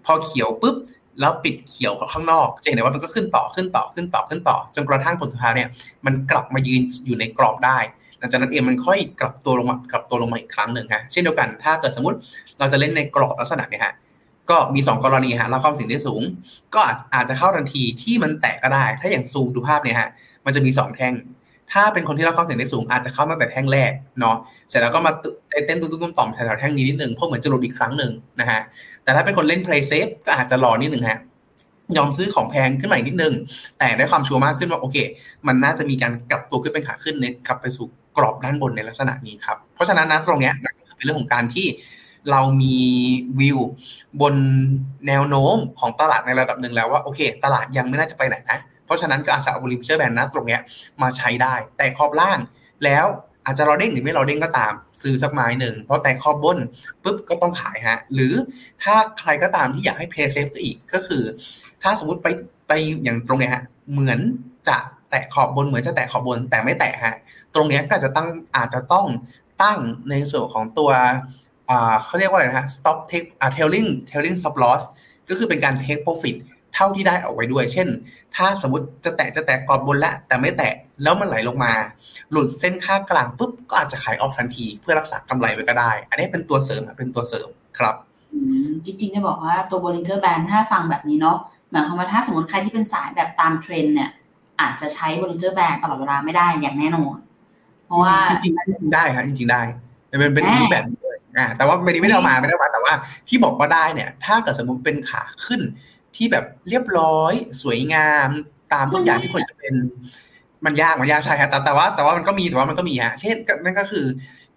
พอเขียวปุ๊บแล้วปิดเขียวข้างนอก จะเห็นได้ว่ามันก็ขึ้นต่อขึ้นต่อขึ้นต่อขึ้นต่อ จนกระทั่งผลสุดท้ายเนี่ย มันกลับมายืนอยู่ในกรอบได้ หลังจากนั้นเองมันค่อยกลับตัวลงมากลับตัวลงมาอีกครั้งหนึ่งฮะเช่นเดียวกันถ้าเกิดสมมติเราจะเล่นในกรอบลักษณะเนี่ยฮะก็มี 2 กรณีฮะเราความเสี่ยงได้สูง ก็อาจจะเข้าทันทีที่มันแตกก็ได้ ถ้าอย่างซูมดูภาพเนี่ยฮะ มันจะมี2แท่ง ถ้าเป็นคนที่รับความเสี่ยงได้สูงอาจจะเข้าตั้งแต่แท่งแรกเนาะเสร็จแล้วก็มาเต้นตุ้มๆต่อมแถวแท่งนี้นิดหนึ่งเพราะเหมือนจะหลุดอีกครั้งหนึ่งนะฮะแต่ถ้าเป็นคนเล่น play safe ก็อาจจะรอนิดหนึ่งฮะยอมซื้อของแพงขึ้นมาอีกนิดนึง แต่ได้ความชัวร์มากขึ้นว่าโอเค มันน่าจะมีการกลับตัวขึ้นเป็นขาขึ้นเนกลับไปสู่กรอบด้านบนในลักษณะนี้ครับ เพราะฉะนั้นนะตรงเนี้ยนั่นก็คือเป็นเรื่องของการที่เรามีวิวบนแนวโน้มของตลาดในระดับหนึ่งแล้วว่าโอเค ตลาดยังไม่น่าจะไปไหนนะ ราะฉะนั้นก็อาจจะเอาบริเชอร์แบนนะตรงเนี้ยมาใช้ได้ แต่ขอบล่างแล้วอาจจะรอเด้งหรือไม่รอเด้งก็ตาม ซื้อสักไม้หนึ่งเพราะแต่ขอบบนปุ๊บก็ต้องขายฮะ หรือถ้าใครก็ตามที่อยากให้เพย์เซฟก็อีกก็คือ ถ้าสมมติไปไปอย่างตรงเนี้ยฮะเหมือนจะแตะขอบบนเหมือนจะแตะขอบบนแต่ไม่แตะฮะตรงเนี้ยก็จะตั้งอาจจะต้องตั้งในส่วนของตัวเขาเรียกว่าอะไรนะฮะ stop take อ่า tailing tailing stop loss ก็คือเป็นการ take profit เท่าที่ได้เอาไว้ด้วย เช่น ถ้าสมมติจะแตะจะแตะกรอบบนแล้วแต่ไม่แตะแล้วมันไหลลงมา หลุดเส้นค่ากลางปุ๊บก็อาจจะขายออกทันที เพื่อรักษากำไรไว้ก็ได้ อันนี้เป็นตัวเสริมเป็นตัวเสริมครับจริงๆจะบอกว่าตัว Bollinger Band ถ้าฟังแบบนี้เนาะหมายความว่าถ้าสมมติใครที่เป็นสายแบบตามเทรนเนี่ย อาจจะใช้ Bollinger Band ตลอดเวลาไม่ได้อย่างแน่นอน เพราะว่าจริงๆได้ครับจริง ๆ ได้เป็นเป็นรูปแบบด้วยอ่าแต่ว่าไม่ได้ไม่ได้เอามาไม่ได้มาแต่ว่าที่บอกว่าได้เนี่ย ถ้าเกิดสมมติเป็นขาขึ้น ที่แบบเรียบร้อย สวยงาม ตามทุกอย่างที่ควรจะเป็น มันยากมันยากใช่ครับแต่แต่ว่า แต่ว่ามันก็มีแต่ว่ามันก็มีฮะเช่นนั่นก็คือ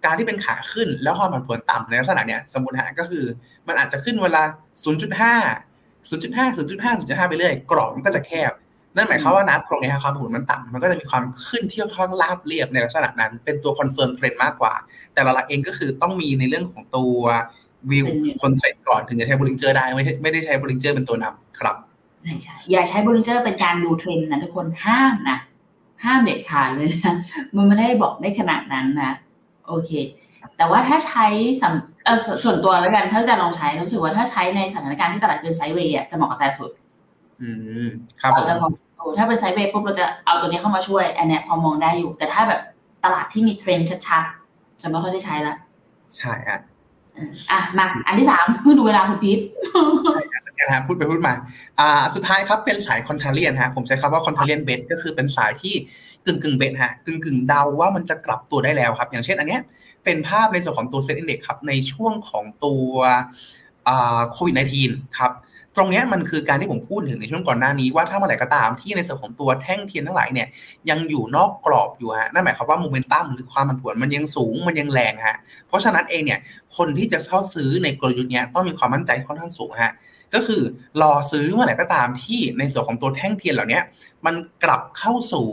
การที่เป็นขาขึ้นแล้วความผันผวนต่ำในลักษณะเนี้ยสมมติฮะก็คือ มันอาจจะขึ้นเวลา 0.5 0.5 0.5 0.5 ไปเรื่อยกรอบมันก็จะแคบ นั่นหมายความว่านัดตรงนี้ความผันผวนมันต่ำมันก็จะมีความขึ้นที่ค่อนข้างราบเรียบในลักษณะนั้น เป็นตัว confirm เทรนด์มากกว่า แต่หลักเองก็คือต้องมีในเรื่องของตัววิวบนเทรนด์ก่อนถึงจะใช้ Bollinger ได้ไม่ไม่ได้ใช้ Bollinger เป็นตัวนำ ครับใช่ใช่อย่าใช้ Bollinger เป็นการดูเทรนด์นะทุกคนห้ามนะห้ามเด็ดขาดเลยนะมันไม่ได้บอกได้ขนาดนั้นนะโอเค แต่ว่าถ้าใช้สำส่วนตัวแล้วกันถ้าจะลองใช้รู้สึกว่าถ้าใช้ในสถานการณ์ที่ตลาดเป็น sideway จะเหมาะกับที่สุด อืมครับเราจะพอโอ้ถ้าเป็น sideway ปุ๊บเราจะเอาตัวนี้เข้ามาช่วยอันนี้พอมองได้อยู่ แต่ถ้าแบบตลาดที่มีเทรนด์ชัดๆจะไม่ค่อยได้ใช้ละใช่อะอะมาอันที่สามเพื่อดูเวลาคุณพีท นะฮะพูดไปพูดมาอ่าสุดท้ายครับเป็นสาย contrarian ฮะผมใช้คำว่า contrarian bet ก็คือเป็นสายที่กึ่งกึ่ง bet ฮะกึ่งกึ่งเดาว่ามันจะกลับตัวได้แล้วครับ อย่างเช่นอันเนี้ยเป็นภาพในส่วนของตัว SET Index ครับในช่วงของตัวโควิด -19 ครับตรงนี้มันคือการที่ผมพูดถึงในช่วงก่อนหน้านี้ว่าถ้าเมื่อไหร่ก็ตามที่ในส่วนของตัวแท่งเทียนทั้งหลายเนี่ยยังอยู่นอกกรอบอยู่ฮะนั่นหมายความว่าโมเมนตัมหรือความมันผวนมันยังสูงมันยังแรงฮะเพราะฉะนั้นเองเนี่ยคนที่จะเข้าซื้อในกลยุทธ์นี้ต้องมีความมั่นใจค่อนข้างสูงฮะ ก็คือรอซื้อเมื่อไหร่ก็ตามที่ในส่วนของตัวแท่งเทียนเหล่านี้มันกลับเข้าสู่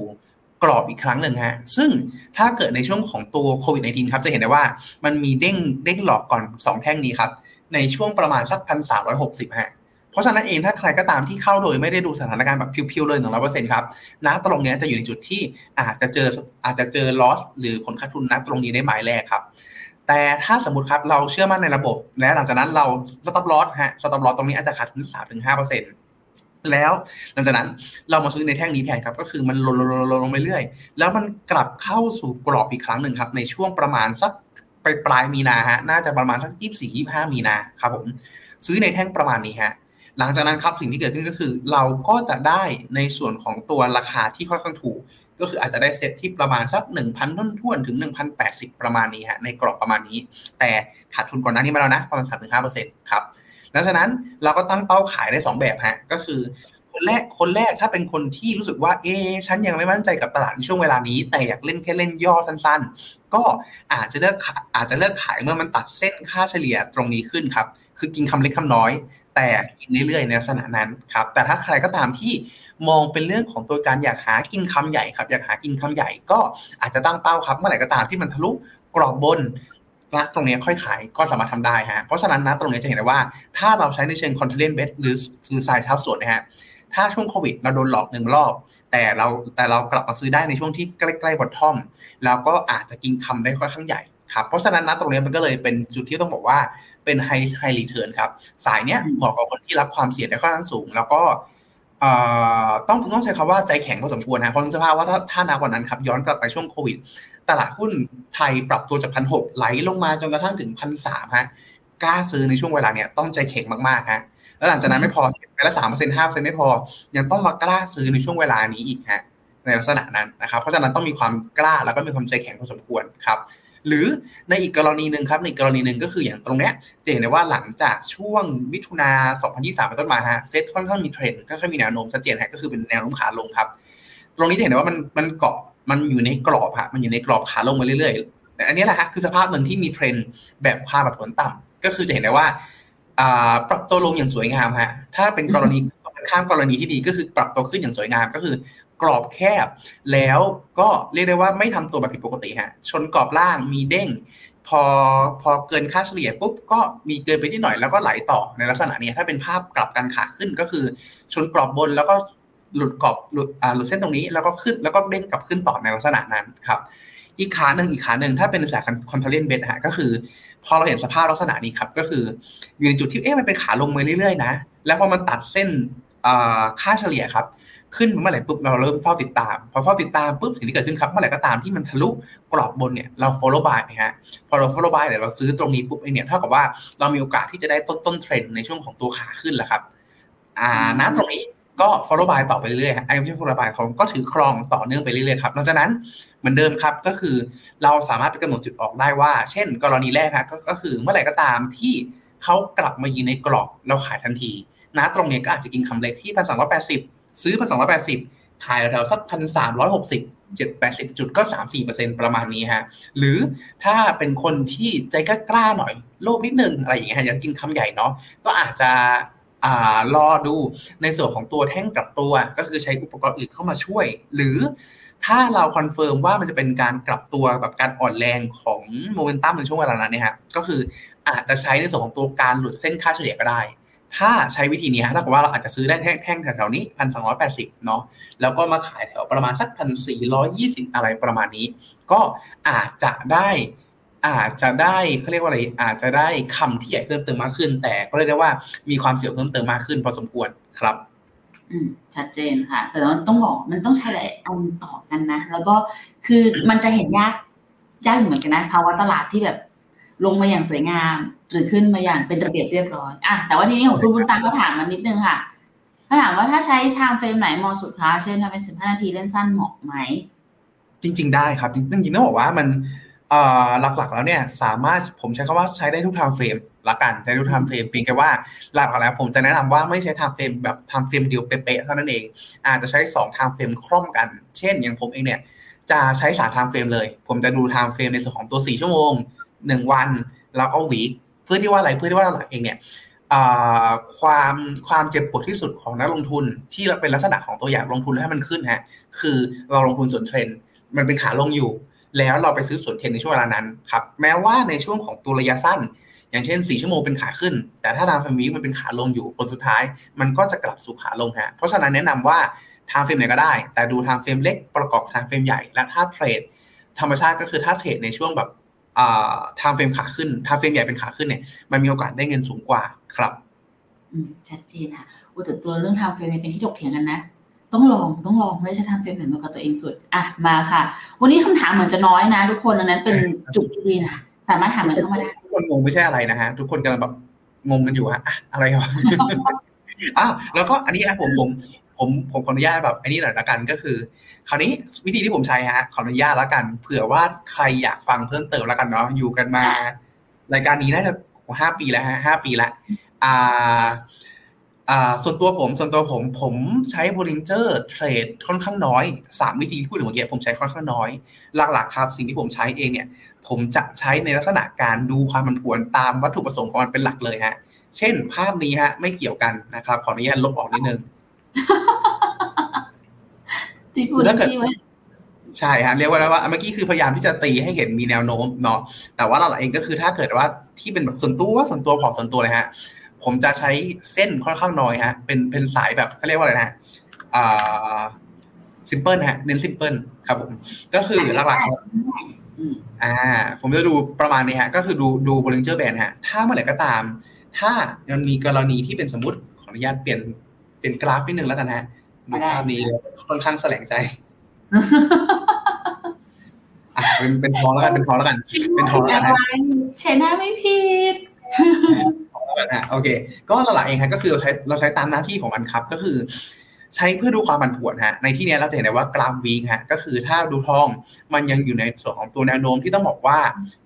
กรอบอีกครั้งหนึ่งฮะ ซึ่งถ้าเกิดในช่วงของตัวโควิด -19 ครับ จะเห็นได้ว่ามันมีเด้งเด้งหลอกก่อน 2 แท่งนี้ครับ ในช่วงประมาณสักพันสามร้อยหกสิบฮะ เพราะฉะนั้นเองถ้าใครก็ตามที่เข้าโดยไม่ได้ดูสถานการณ์แบบพิวๆเลยหนึ่งร้อยเปอร์เซ็นต์ครับณตรงนี้จะอยู่ในจุดที่อาจจะเจออาจจะเจอ loss หรือผลขาดทุนณตรงนี้ได้ไม้แรกครับ แต่ถ้าสมมติครับเราเชื่อมั่นในระบบ และหลังจากนั้นเรา stop loss ฮะ stop loss ตรงนี้อาจจะขาดทุนสามถึงห้าเปอร์เซ็นต์แล้วหลังจากนั้นเรามาซื้อในแท่งนี้แทนครับ ก็คือมันลงลงลงลงไปเรื่อย แล้วมันกลับเข้าสู่กรอบอีกครั้งหนึ่งครับ ในช่วงประมาณสักปลายปลายมีนาฮะน่าจะประมาณสักยี่สี่ยี่ห้ามีนาครับผมซื้อในแท่งประมาณนี้ฮะหลังจากนั้นครับสิ่งที่เกิดขึ้นก็คือ เราก็จะได้ในส่วนของตัวราคาที่ค่อนข้างถูก ก็คืออาจจะได้เซตที่ประมาณสัก 1,000ต้นท่วนถึง 1,080 ประมาณนี้ฮะในกรอบประมาณนี้ แต่ขาดทุนก่อนหน้านี้มาแล้วนะประมาณ 3-5%ครับแล้วฉะนั้นเราก็ตั้งเป้าขายได้ 2 แบบฮะก็คือคนแรกคนแรกถ้าเป็นคนที่รู้สึกว่าเอ๊ฉันยังไม่มั่นใจกับตลาดในช่วงเวลานี้ แต่อยากเล่นแค่เล่นย่อสั้นๆ ก็อาจจะเลือกขายอาจจะเลือกขายเมื่อมันตัดเส้นค่าเฉลี่ยตรงนี้ขึ้นครับ คือกินคำเล็กคำน้อย แต่กินเรื่อยๆในลักษณะนั้นครับแต่ถ้าใครก็ตามที่มองเป็นเรื่องของตัวการอยากหากินคำใหญ่ครับ อยากหากินคำใหญ่ก็อาจจะตั้งเป้าครับ เมื่อไหร่ก็ตามที่มันทะลุกรอบบนนะตรงนี้ค่อยขายก็สามารถทำได้ฮะเพราะฉะนั้นนะตรงนี้จะเห็นได้ว่า ถ้าเราใช้ในเชิงคอนเทนต์เบสหรือซื้อสายเท้าส่วนนะฮะถ้าช่วงโควิดเราโดนหลอกหนึ่งรอบ แต่เราแต่เรากลับมาซื้อได้ในช่วงที่ใกล้ๆบอททอมแล้วก็อาจจะกินคำได้ค่อนข้างใหญ่ครับเพราะฉะนั้นนะตรงนี้มันก็เลยเป็นจุดที่ต้องบอกว่า เป็น high high return ครับ สายเนี้ยเหมาะกับคนที่รับความเสี่ยงได้ค่อนข้างสูง แล้วก็ต้องต้องใช้คำว่าใจแข็งพอสมควรนะเพราะสภาพว่าถ้าถ้านักวันนั้นครับ ย้อนกลับไปช่วงโควิด ตลาดหุ้นไทยปรับตัวจากพันหกไหลลงมาจนกระทั่งถึงพันสามฮะกล้าซื้อในช่วงเวลาเนี้ยต้องใจแข็งมากๆฮะแล้วหลังจากนั้นไม่พอไปละสามเปอร์เซ็นต์ห้าเปอร์เซ็นต์ไม่พอ ยังต้องมากล้าซื้อในช่วงเวลานี้อีกฮะในลักษณะนั้นนะครับ เพราะฉะนั้นต้องมีความกล้าแล้วก็มีความใจแข็งพอสมควรครับ หรือในอีกกรณีหนึ่งครับในกรณีหนึ่งก็คืออย่างตรงเนี้ยจะเห็นได้ว่าหลังจากช่วงมิถุนา 2023 เป็นต้นมาฮะเซ็ตค่อนข้างมีเทรนด์ค่อนข้างมีแนวโน้มชัดเจนฮะก็คือเป็นแนวโน้มขาลงครับ ตรงนี้จะเห็นได้ว่ามันมันเกาะมันอยู่ในกรอบฮะมันอยู่ในกรอบขาลงมาเรื่อยๆแต่อันนี้แหละฮะคือสภาพหนึ่งที่มีเทรนด์แบบค่าผันผวนต่ำก็คือจะเห็นได้ว่าปรับตัวลงอย่างสวยงามฮะถ้าเป็นกรณีข้ามกรณีที่ดีก็คือปรับตัวขึ้นอย่างสวยงามก็คือ กรอบแคบ แล้วก็เรียกได้ว่าไม่ทำตัวแบบผิดปกติฮะชนกรอบล่างมีเด้ง พอพอเกินค่าเฉลี่ยปุ๊บก็มีเกินไปนิดหน่อยแล้วก็ไหลต่อในลักษณะนี้ถ้าเป็นภาพกลับกันขาขึ้นก็คือ ชนกรอบบนแล้วก็หลุดกรอบหลุดอ่าหลุดเส้นตรงนี้แล้วก็ขึ้นแล้วก็เด้งกลับขึ้นต่อในลักษณะนั้นครับอีกขาหนึ่งอีกขาหนึ่งถ้าเป็นสายคอนเทเลนเบสฮะก็คือ พอเราเห็นสภาพลักษณะนี้ครับ ก็คืออยู่ในจุดที่เอ๊ะมันเป็นขาลงมาเรื่อยๆนะ แล้วพอมันตัดเส้นค่าเฉลี่ยครับ ขึ้นเมื่อไหร่ปุ๊บเราเริ่มเฝ้าติดตาม พอเฝ้าติดตามปุ๊บสิ่งที่เกิดขึ้นครับเมื่อไหร่ก็ตามที่มันทะลุกรอบบนเนี่ยเรา follow by นะฮะพอเรา follow by เนี่ยเราซื้อตรงนี้ปุ๊บเนี่ยเท่ากับว่าเรามีโอกาสที่จะได้ต้นต้นเทรนในช่วงของตัวขาขึ้นแหละครับอ่านะตรงนี้ก็ follow by ต่อไปเรื่อยๆไอ้ไม่ใช่ follow by เขาก็ถือครองต่อเนื่องไปเรื่อยๆครับหลังจากนั้นเหมือนเดิมครับก็คือเราสามารถไปกำหนดจุดออกได้ว่า เช่น กรณีแรกครับก็คือเมื่อไหร่ก็ตามที่เขากลับมายืนในกรอบเราขายทันทีนะตรงนี้ก็อาจจะกินคำเล็กที่พันสองร้อยแปดสิบ ซื้อพันสองร้อยแปดสิบขายแถวสักพันสามร้อยหกสิบเจ็ดแปดสิบจุดก็สามสี่เปอร์เซ็นประมาณนี้ฮะ หรือถ้าเป็นคนที่ใจกล้าหน่อยโลภนิดนึงอะไรอย่างเงี้ยอยากกินคำใหญ่เนาะก็อาจจะอ่ารอดูในส่วนของตัวแท่งกลับตัวก็คือใช้อุปกรณ์อื่นเข้ามาช่วย หรือถ้าเรา confirm ว่ามันจะเป็นการกลับตัวแบบการอ่อนแรงของโมเมนตัมในช่วงเวลานั้นเนี่ยฮะก็คืออาจจะใช้ในส่วนของตัวการหลุดเส้นค่าเฉลี่ยก็ได้ ถ้าใช้วิธีนี้เท่ากับว่าเราอาจจะซื้อได้แท่งแถวๆนี้พันสองร้อยแปดสิบเนาะแล้วก็มาขายแถวประมาณสักพันสี่ร้อยยี่สิบอะไรประมาณนี้ ก็อาจจะได้อาจจะได้เขาเรียกว่าอะไรอาจจะได้คำที่ใหญ่เพิ่มเติมมากขึ้น แต่ก็เรียกได้ว่ามีความเสี่ยงเพิ่มเติมมากขึ้นพอสมควรครับอืมชัดเจนค่ะ แต่มันต้องบอกมันต้องใช้หลายอันต่อกันนะ แล้วก็คือมันจะเห็นยากยากอยู่เหมือนกันนะภาวะตลาดที่แบบ ลงมาอย่างสวยงาม หรือขึ้นมาอย่างเป็นระเบียบเรียบร้อยอะแต่ว่าทีนี้ของคุณบุญตังก็ถามมานิดนึงค่ะเขาถามว่าถ้าใช้ timeframe ไหนเหมาะสุดคะเช่นทำเป็นสิบห้านาทีเล่นสั้นเหมาะไหม จริง ๆ ได้ครับจริงๆต้องบอกว่ามันหลักๆแล้วเนี่ยสามารถผมใช้คำว่าใช้ได้ทุก timeframeละกันใช้ทุก timeframe เพียงแค่ว่าหลักๆแล้วผมจะแนะนำว่าไม่ใช้ timeframe แบบ timeframe เดียวเป๊ะๆเท่านั้นเอง อาจจะใช้2 timeframe คร่อมกัน เช่น อย่างผมเองเนี่ยจะใช้สาม timeframe เลย ผมจะดู timeframe ในส่วนของตัว 4 ชั่วโมง 1วันแล้วก็ week เพื่อที่ว่าอะไรเพื่อที่ว่าหลักเองเนี่ยความความเจ็บปวดที่สุดของนักลงทุนที่เป็นลักษณะของตัวอย่างลงทุนให้มันขึ้นฮะคือเราลงทุนสวนเทรนด์มันเป็นขาลงอยู่ แล้วเราไปซื้อสวนเทรนด์ในช่วงเวลานั้นครับแม้ว่าในช่วงของตัวระยะสั้น อย่างเช่น 4 ชั่วโมงเป็นขาขึ้น แต่ถ้า timeframe week มันเป็นขาลงอยู่ผลสุดท้าย มันก็จะกลับสู่ขาลงฮะเพราะฉะนั้นแนะนำว่า timeframe ไหนก็ได้ แต่ดู timeframe เล็กประกอบ timeframe ใหญ่และถ้าเทรดธรรมชาติก็คือถ้าเทรดในช่วงแบบ timeframe ขาขึ้น timeframe ใหญ่เป็นขาขึ้นเนี่ยมันมีโอกาสได้เงินสูงกว่าครับอืมชัดเจนค่ะโอ้แต่ตัวเรื่อง timeframe เป็นที่ถกเถียงกันนะ ต้องลองต้องลองไม่ใช่ทำเฟรมเหมือนมากับตัวเองสุดอะมาค่ะ วันนี้คำถามเหมือนจะน้อยนะ ทุกคนดังนั้นเป็นจุดที่ดีนะสามารถถามกันเข้ามาได้ทุกคนงงไม่ใช่อะไรนะฮะทุกคนกำลังแบบงงกันอยู่ฮะอะไรวะอะแล้วก็อันนี้ผมผม ผมผมขออนุญาตแบบอันนี้หน่อยละกันก็คือ คราวนี้วิธีที่ผมใช้ฮะขออนุญาตละกัน เผื่อว่าใครอยากฟังเพิ่มเติมละกันเนาะอยู่กันมา รายการนี้น่าจะห้าปีแล้วฮะห้าปีละอ่าอ่าส่วนตัวผมส่วนตัวผมผมใช้ Bollinger Trade ค่อนข้างน้อยสามวิธีที่พูดถึงเมื่อกี้ผมใช้ค่อนข้างน้อย หลักๆครับ สิ่งที่ผมใช้เองเนี่ย ผมจะใช้ในลักษณะการดูความผันผวนตามวัตถุประสงค์ของมันเป็นหลักเลยฮะ เช่นภาพนี้ฮะไม่เกี่ยวกันนะครับขออนุญาตลบออกนิดนึง ที่พูดแล้วเกิดที่ไว้ใช่ฮะเรียกว่าว่าเมื่อกี้คือพยายามที่จะตีให้เห็นมีแนวโน้มเนาะแต่ว่าเราเองก็คือถ้าเกิดว่าที่เป็นแบบส่วนตัวส่วนตัวของส่วนตัวเลยฮะ ผมจะใช้เส้นค่อนข้างน้อยฮะ เป็นเป็นสายแบบเขาเรียกว่าอะไรนะฮะอ่าซิมเพิลฮะเน้นซิมเพิลครับผม ก็คือหลักๆครับอืมอ่า ผมจะดูประมาณนี้ฮะ ก็คือดูดูบริเจอร์แบนฮะ ถ้าเมื่อไหร่ก็ตาม ถ้ามันมีกรณีที่เป็นสมมติขออนุญาตเปลี่ยน เป็นกราฟนิดนึงแล้วกันฮะดูภาพนี้ค่อนข้างแสลงใจอะเป็นเป็นทองแล้วกันเป็นทองแล้วกัน เป็นทองแล้วกันฮะใช้หน้าไม่ผิดอะโอเค ก็หลักๆเองครับก็คือเราใช้เราใช้ตามหน้าที่ของมันครับ ก็คือ ใช้เพื่อดูความผันผวนฮะในที่เนี้ยเราจะเห็นได้ว่ากราฟวีคฮะก็คือถ้าดูทองมันยังอยู่ในส่วนของตัวแนวโน้มที่ต้องบอกว่า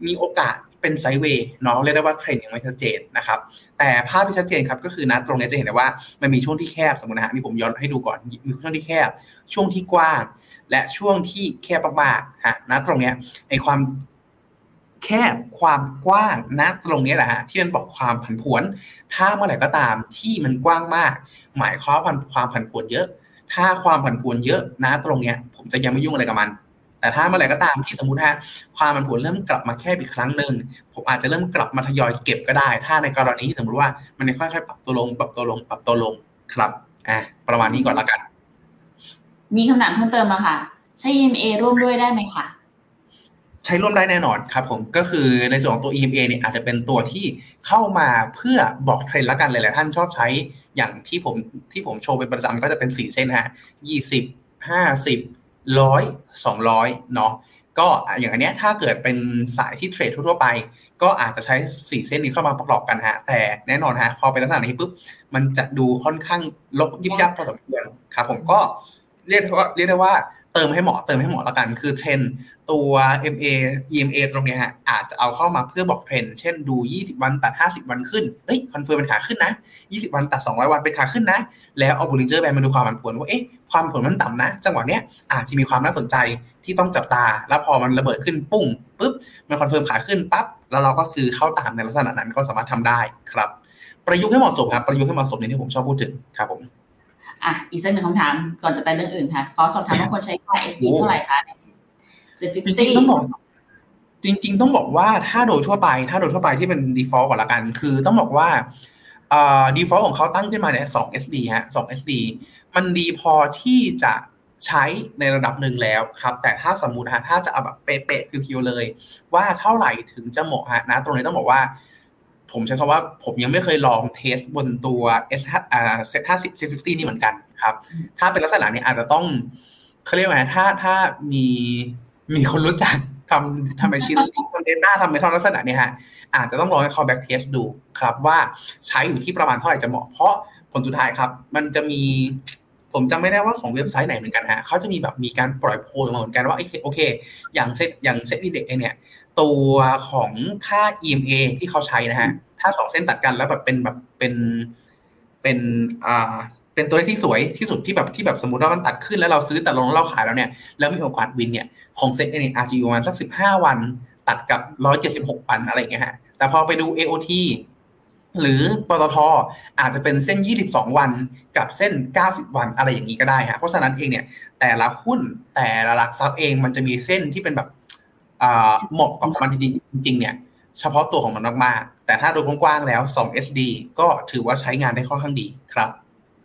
มีโอกาส เป็นไซด์เวย์เนาะเรียกได้ว่าเทรนด์ยังไม่ชัดเจนนะครับแต่ภาพที่ชัดเจนครับก็คือนะตรงนี้จะเห็นได้ว่ามันมีช่วงที่แคบสมมตินะฮะนี่ผมย้อนให้ดูก่อนมีช่วงที่แคบ ช่วงที่กว้าง และช่วงที่แคบมากๆฮะนะตรงนี้ไอความแคบความกว้างนะตรงนี้แหละฮะที่มันบอกความผันผวน ถ้าเมื่อไหร่ก็ตามที่มันกว้างมาก หมายความว่าความผันผวนเยอะ ถ้าความผันผวนเยอะนะตรงเนี้ย ผมจะยังไม่ยุ่งอะไรกับมัน แต่ถ้าเมื่อไหร่ก็ตามที่สมมติฮะความผันผวนเริ่มกลับมาแคบอีกครั้งหนึ่งผมอาจจะเริ่มกลับมาทยอยเก็บก็ได้ ถ้าในกรณีที่สมมติว่ามันค่อยๆปรับตัวลง ปรับตัวลง ปรับตัวลงครับอะประมาณนี้ก่อนละกัน มีคำถามเพิ่มเติมมาค่ะ ใช้ EMA ร่วมด้วยได้ไหมคะใช้ร่วมได้แน่นอนครับผมก็คือในส่วนของตัว EMA เนี่ยอาจจะเป็นตัวที่เข้ามาเพื่อบอกเทรนด์ละกันหลายๆท่านชอบใช้อย่างที่ผมที่ผมโชว์เป็นประจำก็จะเป็นสี่เส้นฮะยี่สิบห้าสิบ ร้อยสองร้อยเนาะก็อย่างอันเนี้ยถ้าเกิดเป็นสายที่เทรดทั่วไป ก็อาจจะใช้สี่เส้นนี้เข้ามาประกอบกันฮะ แต่แน่นอนฮะพอเป็นลักษณะนี้ปุ๊บมันจะดูค่อนข้างรกยิบยับพอสมควรครับผมก็เรียกได้ว่าเรียกได้ว่า เติมให้เหมาะเติมให้เหมาะละกัน คือเทรนตัว MA EMA ตรงเนี้ยฮะอาจจะเอาเข้ามาเพื่อบอกเทรนเช่นดู 20 วันตัด 50 วันขึ้นเอ้ย confirm เป็นขาขึ้นนะ 20 วันตัด 200 วันเป็นขาขึ้นนะ แล้วเอา Bollinger Bands มาดูความผันผวนว่าเอ๊ะความผันผวนมันต่ำนะ จังหวะเนี้ยอาจจะมีความน่าสนใจที่ต้องจับตา แล้วพอมันระเบิดขึ้นปุ้งปุ๊บมัน confirm ขาขึ้นปั๊บแล้วเราก็ซื้อเข้าตามในลักษณะนั้นก็สามารถทำได้ครับ ประยุกต์ให้เหมาะสมครับประยุกต์ให้เหมาะสมในที่ผมชอบพูดถึงครับผม อะอีกสักหนึ่งคำถามก่อนจะไปเรื่องอื่นค่ะ ขอสอบถามว่าควรใช้ค่า SD เท่าไหร่คะจริงๆต้องบอกจริง ๆ ต้องบอกว่าถ้าโดยทั่วไป ถ้าโดยทั่วไปที่เป็น default ก่อนละกัน คือต้องบอกว่าเอ่อ default ของเขาตั้งขึ้นมาเนี่ย2 SD ฮะ2 SD มันดีพอที่จะใช้ในระดับหนึ่งแล้วครับ แต่ถ้าสมมุติฮะถ้าจะเอาแบบเป๊ะๆคือพิวเลย ว่าเท่าไหร่ถึงจะเหมาะฮะนะ ตรงนี้ต้องบอกว่า ผมใช้คำว่าผมยังไม่เคยลองเทสบนตัว S อ่า set 50 set 50นี่เหมือนกันครับ ถ้าเป็นลักษณะนี้อาจจะต้องเขาเรียกว่าถ้าถ้ามีมีคนรู้จักทำทำไปชิ้นคน Data ทำไปทำลักษณะเนี้ยฮะอาจจะต้องลองให้เขา back test ดูครับว่าใช้อยู่ที่ประมาณเท่าไหร่จะเหมาะเพราะผลสุดท้ายครับ มันจะมีผมจำไม่ได้ว่าของเว็บไซต์ไหนเหมือนกันฮะเขาจะมีแบบมีการปล่อยโพลมาเหมือนกันว่าโอเค อย่างเซตอย่าง SET Index เนี่ย ตัวของค่า EMA ที่เขาใช้นะฮะ ถ้าสองเส้นตัดกันแล้วแบบเป็นแบบเป็นเป็นอ่าเป็นตัวเลขที่สวยที่สุดที่แบบที่แบบสมมติว่ามันตัดขึ้นแล้วเราซื้อตัดลงแล้วเราขายแล้วเนี่ยแล้วมีโอกาส win เนี่ยของเซ็ตเนี่ยอาจจะอยู่ประมาณสักสิบห้าวันตัดกับร้อยเจ็ดสิบหกวันอะไรอย่างเงี้ยฮะแต่พอไปดู AOT หรือปตทอาจจะเป็นเส้น 22 วันกับเส้น 90 วันอะไรอย่างนี้ก็ได้ฮะเพราะฉะนั้นเองเนี่ยแต่ละหุ้นแต่ละหลักทรัพย์เองมันจะมีเส้นที่เป็นแบบอ่า เหมาะกับมันจริงๆจริงๆเนี่ยเฉพาะตัวของมันมากๆ แต่ถ้าโดยกว้างๆแล้ว 2 SD ก็ถือว่าใช้งานได้ค่อนข้างดีครับ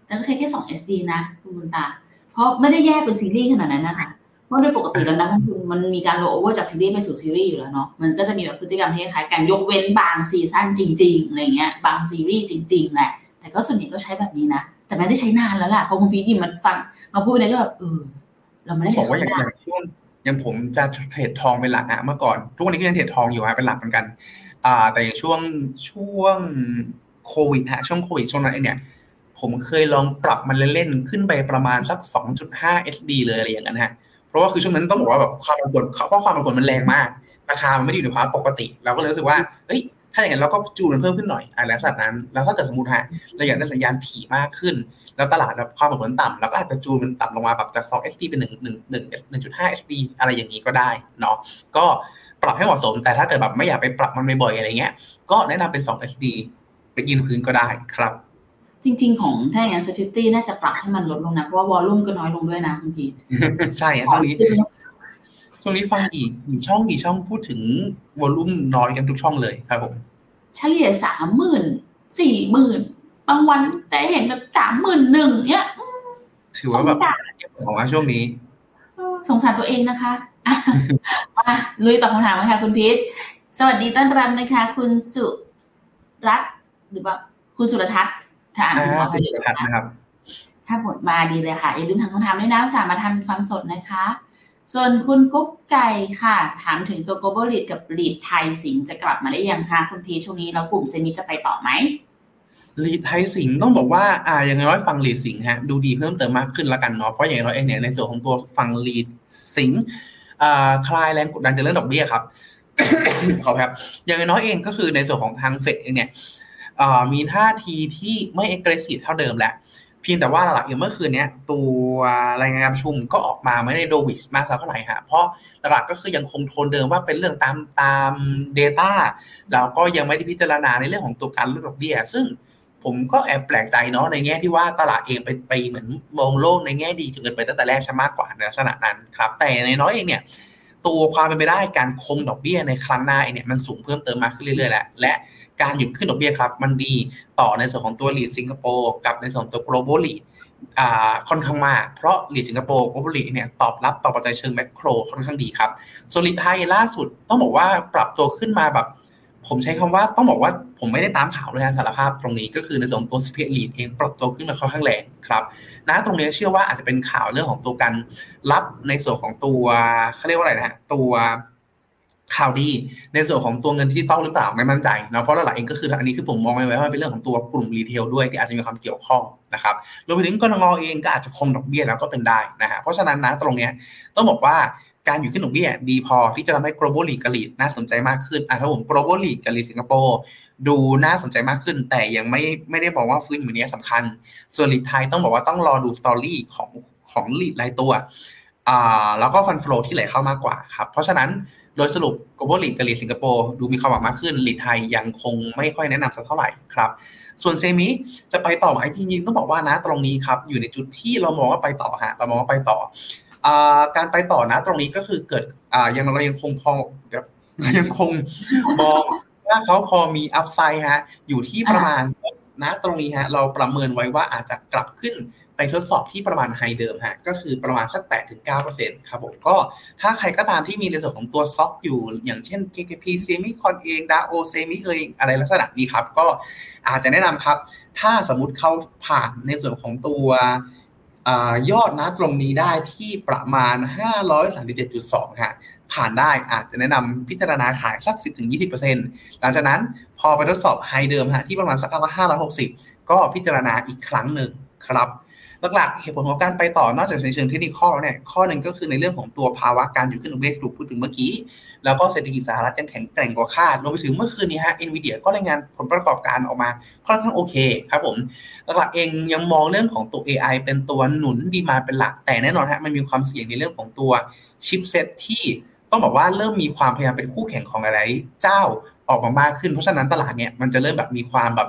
แต่ก็ใช้แค่ 2 SD นะคุณบุญตา เพราะไม่ได้แยกเป็นซีรีส์ขนาดนั้นนะคะเพราะโดยปกติแล้วนักลงทุนมันมีการ rollover จากซีรีส์ไปสู่ซีรีส์อยู่แล้วเนาะ มันก็จะมีแบบพฤติกรรมที่คล้ายกันยกเว้นบาง season จริงๆอะไรเงี้ย บางซีรีส์จริงๆแหละ แต่ก็ส่วนใหญ่ก็ใช้แบบนี้นะ แต่ไม่ได้ใช้นานแล้วล่ะเพราะคุณพีดีมันฟังมาพูดเนี่ยก็แบบเออเราไม่ได้บใช้อกว่าอย่างนานอย่างช่วงอ ยังผมจะเทรดทองเป็นหลักอะเมื่อก่อน ทุกวันนี้ก็ยังเทรดทองอยู่ฮะเป็นหลักเหมือนกันอ่าแต่อย่างช่วงช่วงโควิดฮะช่วงโควิดช่วงนั้นเองเนี่ย ผมเคยลองปรับมันเล่นๆขึ้นไปประมาณสัก 2.5 SD เลยอะไรอย่างนั้นฮะเพราะว่าคือช่วงนั้นต้องบอกว่าแบบความผันผวนเพราะความผันผวนมันแรงมากราคามันไม่ได้อยู่ในภาวะปกติ เราก็เลยรู้สึกว่าเฮ้ย ถ้าอย่างนั้นเราก็จูนมันเพิ่มขึ้นหน่อยอะไรลักษณะนั้น แล้วถ้าเกิดสมมติฮะเราอยากได้สัญญาณถี่มากขึ้น แล้วตลาดแบบความผันผวนต่ำเราก็อาจจะจูนมันต่ำลงมาแบบจาก2 SD เป็น1 1 1 1.5 SD อะไรอย่างนี้ก็ได้เนาะก็ปรับให้เหมาะสม แต่ถ้าเกิดแบบไม่อยากไปปรับมันบ่อยๆอะไรเงี้ย ก็แนะนำเป็น 2 SD ไปยืนพื้นก็ได้ครับ จริง ๆ ของถ้าอย่างนั้นฟิฟตี้น่าจะปรับให้มันลดลงนะ เพราะว่าวอลลุ่มก็น้อยลงด้วยนะคุณพีทใช่ช่วงนี้ ช่วงนี้ฟังกี่กี่ช่องกี่ช่องพูดถึงวอลลุ่มน้อยกันทุกช่องเลยครับผมเฉลี่ยสามหมื่นสี่หมื่นบางวันแต่เห็นแบบสามหมื่นหนึ่งเนี้ยถือว่าแบบของว่าช่วงนี้สงสารตัวเองนะคะมาลุยตอบคำถามกันค่ะคุณพีทสวัสดีต้อนรับนะคะ คุณสุรัตน์หรือว่าคุณสุรทัศน์ถ้าอ่านถูกขออภัยด้วยนะครับ ถ้าหมดมาดีเลยค่ะ อย่าลืมทำคำถามด้วยนะสามารถทันฟังสดนะคะ ส่วนคุณกุ๊กไก่ค่ะ ถามถึงตัว global lead กับ lead ไทยสิงจะกลับมาได้ยังคะคุณพีช่วงนี้แล้วกลุ่มเซมิจะไปต่อไหมลีดไทยสิงต้องบอกว่าอ่าอย่างน้อยฟังลีดสิงฮะดูดีเพิ่มเติมมากขึ้นละกันเนาะเพราะอย่างน้อยเองเนี่ยในส่วนของตัวฟังลีดสิงอ่าคลายแรงกดดันจากเรื่องดอกเบี้ยครับขอครับ อย่างน้อยเองก็คือในส่วนของทางเฟดเองเนี่ยมีท่าทีที่ไม่เอ็กซ์ s ซีฟเท่าเดิมแหละ เพียงแต่ว่าหลักอย่างเมื่อคืนนี้ตัวรายงานประชุมก็ออกมาไม่ได้โดวิชมากสักเท่าไหร่ฮะเพราะหลักก็คือยังคงโทนเดิมว่าเป็นเรื่องตามตาม Data แล้วก็ยังไม่ได้พิจารณาในเรื่องของตัวการลดดอกเบี้ย ซึ่งผมก็แอบแปลกใจเนาะในแง่ที่ว่าตลาดเองไปไปเหมือนมองโลกในแง่ดีจนเกินไปตั้งแต่แรกใช่มากกว่าในลักษณะนั้นครับ แต่อย่างน้อยเองเนี่ยตัวความเป็นไปได้การคงดอกเบี้ยในครั้งหน้าเนี่ยมันสูงเพิ่มเติมมากขึ้นเรื่อยๆแล้วและ การหยุดขึ้นดอกเบี้ยครับ มันดีต่อในส่วนของตัว REIT สิงคโปร์กับในส่วนตัว global REIT ค่อนข้างมากเพราะลีดสิงคโปร์ globally เนี่ยตอบรับต่อปัจจัยเชิง macro ค่อนข้างดีครับส่วน REIT ไทยล่าสุดต้องบอกว่าปรับตัวขึ้นมาแบบ ผมใช้คำว่าต้องบอกว่าผมไม่ได้ตามข่าวเลยนะสารภาพตรงนี้ก็คือในส่วนตัว CPN REIT เองปรับตัวขึ้นมาค่อนข้างแรงครับนะตรงนี้เชื่อว่าอาจจะเป็นข่าวเรื่องของตัวการรับในส่วนของตัวเขาเรียกว่าอะไรนะตัว ข่าวดีในส่วนของตัวเงินที่ต้องหรือเปล่าไม่มั่นใจนะเพราะหลักเองก็คืออันนี้คือผมมองไว้ว่าเป็นเรื่องของตัวกลุ่มรีเทลด้วยที่อาจจะมีความเกี่ยวข้องนะครับรวมไปถึงกรงงเองก็อาจจะคงดอกเบี้ยแล้วก็เป็นได้นะฮะเพราะฉะนั้นนะตรงนี้ต้องบอกว่าการอยู่ขึ้นดอกเบี้ยดีพอที่จะทำให้ global league กลีดน่าสนใจมากขึ้นอะถ้าผม global league กลีดสิงคโปร์ดูน่าสนใจมากขึ้น แต่ยังไม่ไม่ได้บอกว่าฟื้นอยู่นี้สำคัญ ส่วน REIT ไทยต้องบอกว่าต้องรอดู story ของของ REIT รายตัวอ่าแล้วก็ fund flow ที่ไหลเข้ามากกว่าครับเพราะฉะนั้น โดยสรุป global lead กับลีสิงคโปร์ดูมีความหวังมากขึ้น REIT ไทยยังคงไม่ค่อยแนะนำสักเท่าไหร่ครับ ส่วน semi จะไปต่อไหมจริงๆต้องบอกว่านะตรงนี้ครับอยู่ในจุดที่เรามองว่าไปต่อฮะเรามองว่าไปต่อการไปต่อนะตรงนี้ก็คือเกิดยังเรายังคงพอแบบยังคงมองว่าเขาพอมีอัพไซด์ฮะอยู่ที่ประมาณนะตรงนี้ฮะเราประเมินไว้ว่าอาจจะกลับขึ้น ไปทดสอบที่ประมาณไฮเดิมฮะก็คือประมาณสัก 8-9%ครับผมก็ถ้าใครก็ตามที่มีในส่วนของตัวซ็อกอยู่ อย่างเช่น KKP Semicon เอง DAO Semi เองอะไรลักษณะนี้ครับ ก็อาจจะแนะนำครับ ถ้าสมมติเขาผ่านในส่วนของตัวยอดนะตรงนี้ได้ที่ประมาณ 537.2ฮะผ่านได้อาจจะแนะนำพิจารณาขายสัก 10-20%หลังจากนั้นพอไปทดสอบไฮเดิมฮะที่ประมาณสัก560ก็พิจารณาอีกครั้งหนึ่งครับ หลักๆเหตุผลของการไปต่อนอกจากในเชิงเทคนิคข้อเนี่ยข้อหนึ่งก็คือในเรื่องของตัวภาวะการอยู่ขึ้นของเวทถูกพูดถึงเมื่อกี้ แล้วก็เศรษฐกิจสหรัฐยังแข็งแกร่งกว่าคาดรวมไปถึงเมื่อคืนนี้ฮะเอ็นวีเดียก็รายงานผลประกอบการออกมาค่อนข้างโอเคครับผมหลักๆเองยังมองเรื่องของตัว AI เป็นตัวหนุนดีมาเป็นหลักแต่แน่นอนฮะมันมีความเสี่ยงในเรื่องของตัวชิปเซตที่ต้องบอกว่าเริ่มมีความพยายามเป็นคู่แข่งของหลายเจ้าออกมามากขึ้น เพราะฉะนั้นตลาดเนี่ยมันจะเริ่มแบบมีความแบบ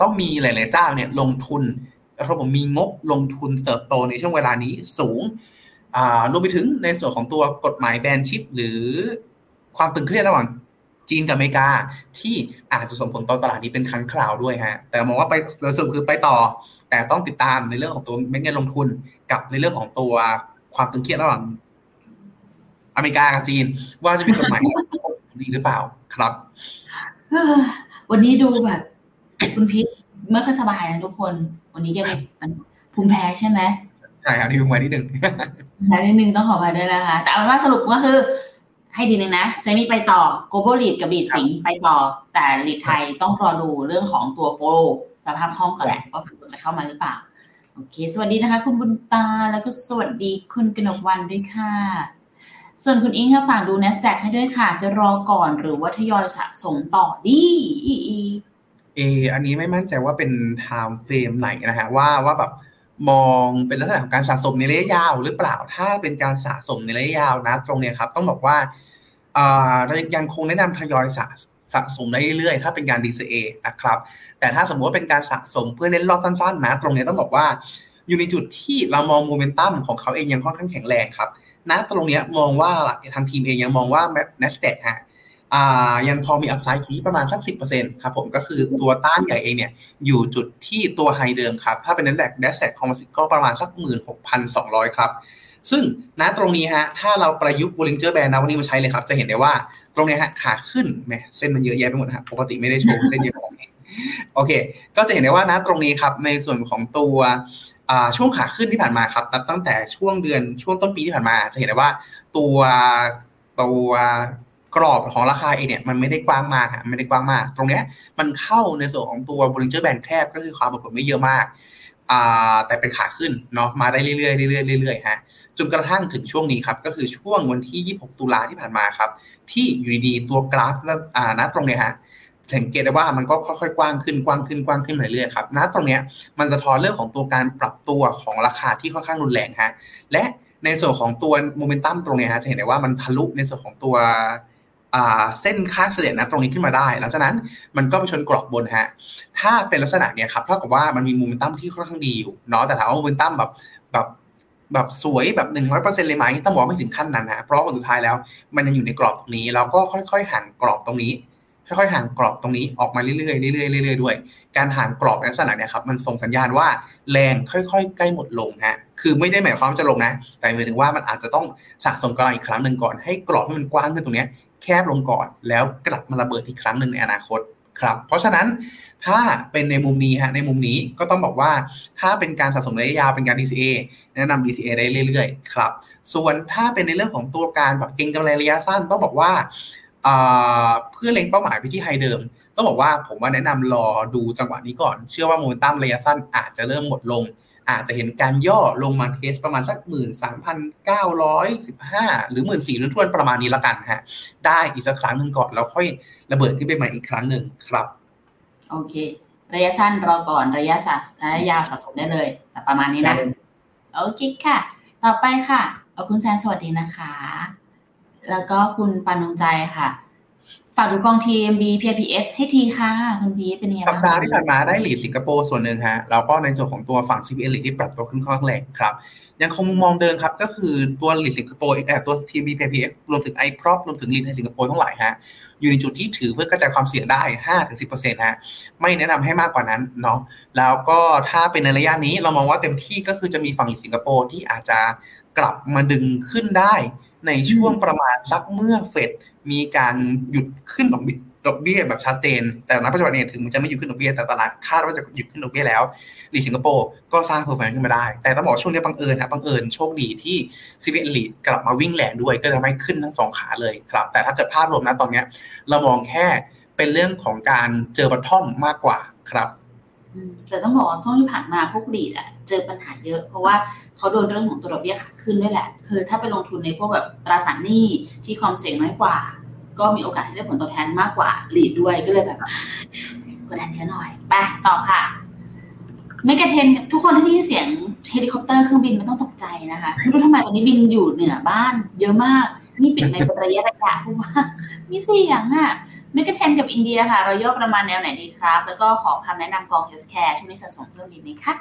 ต้องมีหลาย ๆ เจ้าเนี่ยลงทุน ราบอกมีงบลงทุนเติบโตในช่วงเวลานี้สูงรวมไปถึงในส่วนของตัวกฎหมายแบนชิป หรือความตึงเครียดระหว่างจีนกับอเมริกา ที่อาจจะส่งผลต่อตลาดนี้เป็นครั้งคราวด้วยฮะแต่มองว่าไปสรุปคือไปต่อ แต่ต้องติดตามในเรื่องของตัวเม็ดเงินลงทุนกับในเรื่องของตัวความตึงเครียดระหว่างอเมริกากับจีน ว่าจะมีกฎหมายดีหรือเปล่าครับวันนี้ดูแบบ คุณพิษไม่ค่อยสบายนะทุกคน วันนี้แกเป็นภูมิแพ้ใช่ไหมใช่ครับที่ภูมิแพ้นิดนึงแพ้นิดนึงต้องขออภัยด้วยนะคะ แต่เอาเป็นว่าสรุปก็คือ ให้ทีนึงนะเซมิไปต่อ global lead กับ lead สิงไปต่อ แต่ lead ไทยต้องรอดูเรื่องของตัว follow สภาพคล่องก่อนแหละว่าฝั่งจะเข้ามาหรือเปล่าโอเค สวัสดีนะคะ คุณบุญตาแล้วก็สวัสดีคุณกนกวันด้วยค่ะ ส่วนคุณอิงค่ะฝากดู n นสแ a q ให้ด้วยค่ะ จะรอก่อนหรือว่าทยอยสะสมต่อดี เออันนี้ไม่มั่นใจว่าเป็น time frame ไหนนะฮะว่าว่าแบบมองเป็นลักษณะของการสะสมในระยะยาวหรือเปล่า ถ้าเป็นการสะสมในระยะยาวนะ ตรงเนี้ยครับ ต้องบอกว่าเรายังคงแนะนำทยอยสะสะสมได้เรื่อยๆ ถ้าเป็นการ DCA นะครับ แต่ถ้าสมมติว่าเป็นการสะสมเพื่อเน้นรอบสั้นๆ นะ ตรงนี้ต้องบอกว่า อยู่ในจุดที่เรามองโมเมนตัมของเขาเองยังค่อนข้างแข็งแรงครับณตรงนี้มองว่าทางทีมเองยังมองว่า NASDAQ ฮะ ยังพอมี upside ที่ประมาณสักสิบเปอร์เซ็นต์ครับผมก็คือตัวต้านใหญ่เองเนี่ยอยู่จุดที่ตัวไฮเดิมครับ ถ้าเป็น n น s d a q n ส s d a q คอมมิชก็ประมาณสักหมื่นหกพันสองร้อยครับ ซึ่งณตรงนี้ฮะถ้าเราประยุกต์บริงเจอร์แบนนะวันนี้มาใช้เลยครับ จะเห็นได้ว่าตรงนี้ฮะขาขึ้นแหมเส้นมันเยอะแยะไปหมดครับปกติไม่ได้โชว์เส้นเยอะแบบนี้โอเค ก็จะเห็นได้ว่านะตรงนี้ครับในส่วนของตัวช่วงขาขึ้นที่ผ่านมาครับตั้งแต่ช่วงเดือนช่วงต้นปีที่ผ่านมา จะเห็นได้ว่าตัวตัว กรอบของราคาเองเนี่ยมันไม่ได้กว้างมากไม่ได้กว้างมาก ตรงเนี้ยมันเข้าในส่วนของตัวบริเจอร์แบนแคบก็คือความผลไม่เยอะมากอ่าแต่เป็นขาขึ้นเนาะมาได้เรื่อยๆเรื่อยๆเรื่อยๆฮะจนกระทั่งถึงช่วงนี้ครับก็คือช่วงวันที่ 26 ตุลาที่ผ่านมาครับ ที่อยู่ดีๆตัวกราฟอ่านะตรงเนี้ยฮะสังเกตได้ว่ามันก็ค่อยๆกว้างขึ้นกว้างขึ้นกว้างขึ้นเรื่อยๆครับณตรงเนี้ยมันสะท้อนเรื่องของตัวการปรับตัวของราคาที่ค่อนข้างรุนแรงฮะและในส่วนของตัวโมเมนตัมตรงนี้ฮะจะเห็นได้ว่ามันทะลุในส่วนของตัว เส้นค่าเฉลี่ยนะตรงนี้ขึ้นมาได้ หลังจากนั้นมันก็ไปชนกรอบบนฮะ ถ้าเป็นลักษณะเนี้ยครับเท่ากับว่ามันมีโมเมนตั้มที่ค่อนข้างดีอยู่เนาะแต่ถามว่ามเมนตั้มแบบแบบแบบสวยแบบหนึ่งร้อยเปอร์เซ็นต์เลยไหมต้องบอกไม่ถึงขั้นนั้นนะเพราะว่าสุดท้ายแล้ว มันยังอยู่ในกรอบตรงนี้แล้วก็ค่อย ๆ ห่างกรอบตรงนี้ค่อยๆห่างกรอบตรงนี้ออกมาเรื่อยๆเรื่อยๆเรื่อยๆด้วย การห่างกรอบลักษณะเนี่ยครับมันส่งสัญญาณว่าแรงค่อยๆ ใกล้หมดลงฮะคือไม่ได้หมายความว่าจะลงนะ แต่หมายถึงว่ามันอาจจะต้องสะสมกำลังอีกครั้งหนึ่งก่อนให้กรอบที่มันกว้างขึ้นตรงนี้ แคบลงก่อน แล้วกลับมาระเบิดอีกครั้งหนึ่งในอนาคตครับเพราะฉะนั้นถ้าเป็นในมุมนี้ฮะในมุมนี้ก็ต้องบอกว่าถ้าเป็นการสะสมระยะยาวเป็นการ DCA แนะนำ DCA ได้เรื่อยๆครับส่วนถ้าเป็นในเรื่องของตัวการแบบเก็งกำไรระยะสั้นต้องบอกว่าเพื่อเล็งเป้าหมายไปที่ไฮเดิม ต้องบอกว่าผมว่าแนะนำรอดูจังหวะนี้ก่อน เชื่อว่าโมเมนตัมระยะสั้นอาจจะเริ่มหมดลง อาจจะเห็นการย่อลงมา test ประมาณสักหมื่นสามพันเก้าร้อยสิบห้าหรือหมื่นสี่ถ้วนประมาณนี้ละกันฮะได้อีกสักครั้งหนึ่งก่อนแล้วค่อยระเบิดขึ้นไปใหม่อีกครั้งหนึ่งครับ โอเค ระยะสั้นรอก่อนระยะสัระยะยาวสะสมได้เลยแต่ประมาณนี้นะโอเคค่ะ ต่อไปค่ะเอาคุณแซนสวัสดีนะคะ แล้วก็คุณปานงใจค่ะฝากดูกอง TMBPIPF ให้ทีค่ะคุณพีเป็นยังไงสัปดาห์ที่ผ่านมาได้ REIT สิงคโปร์ส่วนหนึ่งฮะแล้วก็ในส่วนของตัวฝั่ง CPN หลีดที่ปรับตัวขึ้นค่อนข้างแรงครับ ยังคงมุมมองเดิมครับ ก็คือตัว REIT สิงคโปร์แอบตัว TMBPIPF รวมถึง iPROP รวมถึง REIT ในสิงคโปร์ทั้งหลายฮะอยู่ในจุดที่ถือเพื่อกระจายความเสี่ยงได้ห้าถึงสิบเปอร์เซ็นต์ฮะ ไม่แนะนำให้มากกว่านั้นเนาะ แล้วก็ถ้าเป็นในระยะนี้เรามองว่าเต็มที่ก็คือจะมีฝั่งสิงคโปร์ที่อาจจะกลับมาดึงขึ้นได้ ในช่วงประมาณสักเมื่อเฟด มีการหยุดขึ้นดอกดอกเบี้ยแบบชัดเจน แต่ณปัจจุบันเนี่ยถึงมันจะไม่หยุดขึ้นดอกเบี้ยแต่ตลาดคาดว่าจะหยุดขึ้นดอกเบี้ยแล้ว REIT สิงคโปร์ก็สร้าง performance ขึ้นมาได้ แต่ต้องบอกช่วงนี้บังเอิญนะบังเอิญโชคดีที่ CPN REIT กลับมาวิ่งแรงด้วยก็จะไม่ขึ้นทั้งสองขาเลยครับ แต่ถ้าเกิดภาพรวมนะตอนนี้เรามองแค่เป็นเรื่องของการเจอ bottom มากกว่าครับ แต่ต้องบอกว่าช่วงที่ผ่านมาพวก REIT อะเจอปัญหาเยอะ เพราะว่าเขาโดนเรื่องของตัวดอกเบี้ยขาขึ้นด้วยแหละ คือถ้าไปลงทุนในพวกแบบตราสารหนี้ที่ความเสี่ยงน้อยกว่า ก็มีโอกาสที่ได้ผลตอบแทนมากกว่า REIT ด้วยก็เลยแบบกดดันเยอะหน่อยไปต่อค่ะ MEGA10 ทุกคนที่ได้ยินเสียงเฮลิคอปเตอร์เครื่องบินไม่ต้องตกใจนะคะไม่รู้ทำไมตอนนี้บินอยู่เหนือบ้าน เยอะมาก นี่ปิดไมค์ระยะระยะเพราะว่ามีเสียงอะ MEGA10 กับอินเดียค่ะ เราย่อประมาณแนวไหนดีครับ แล้วก็ขอคำแนะนำกอง healthcare ช่วงนี้สะสมเพิ่มดีไหมคะ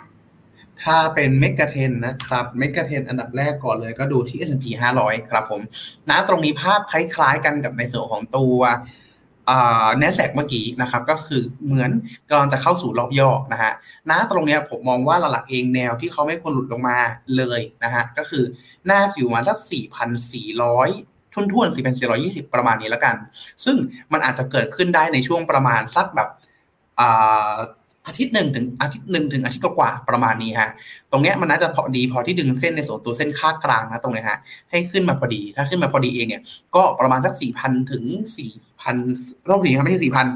ถ้าเป็น MEGA10 นะครับ MEGA10 อันดับแรกก่อนเลยก็ดูที่ S&P 500 ครับผมนะตรงนี้ภาพคล้ายๆกันกับในส่วนของตัวเนสแลกเมื่อกี้นะครับก็คือเหมือนกำลังจะเข้าสู่รอบย่อนะฮะนะตรงนี้ผมมองว่าหลักเองแนวที่เขาไม่ควรหลุดลงมาเลยนะฮะก็คือน่าอยู่มาสัก4,400 ทุ่นทุน4,420 ประมาณนี้แล้วกัน ซึ่งมันอาจจะเกิดขึ้นได้ในช่วงประมาณสักแบบอาทิตย์หนึ่งถึงอาทิตย์หนึ่งถึงอาทิตย์กว่าประมาณนี้ฮะ ตรงเนี้ยมันน่าจะพอดีพอที่ดึงเส้นในส่วนตัวเส้นค่ากลางนะตรงนี้ฮะให้ขึ้นมาพอดี ถ้าขึ้นมาพอดีเองเนี่ยก็ประมาณสักสี่พันถึงสี่พันรอบนี้ครับไม่ใช่สี่พัน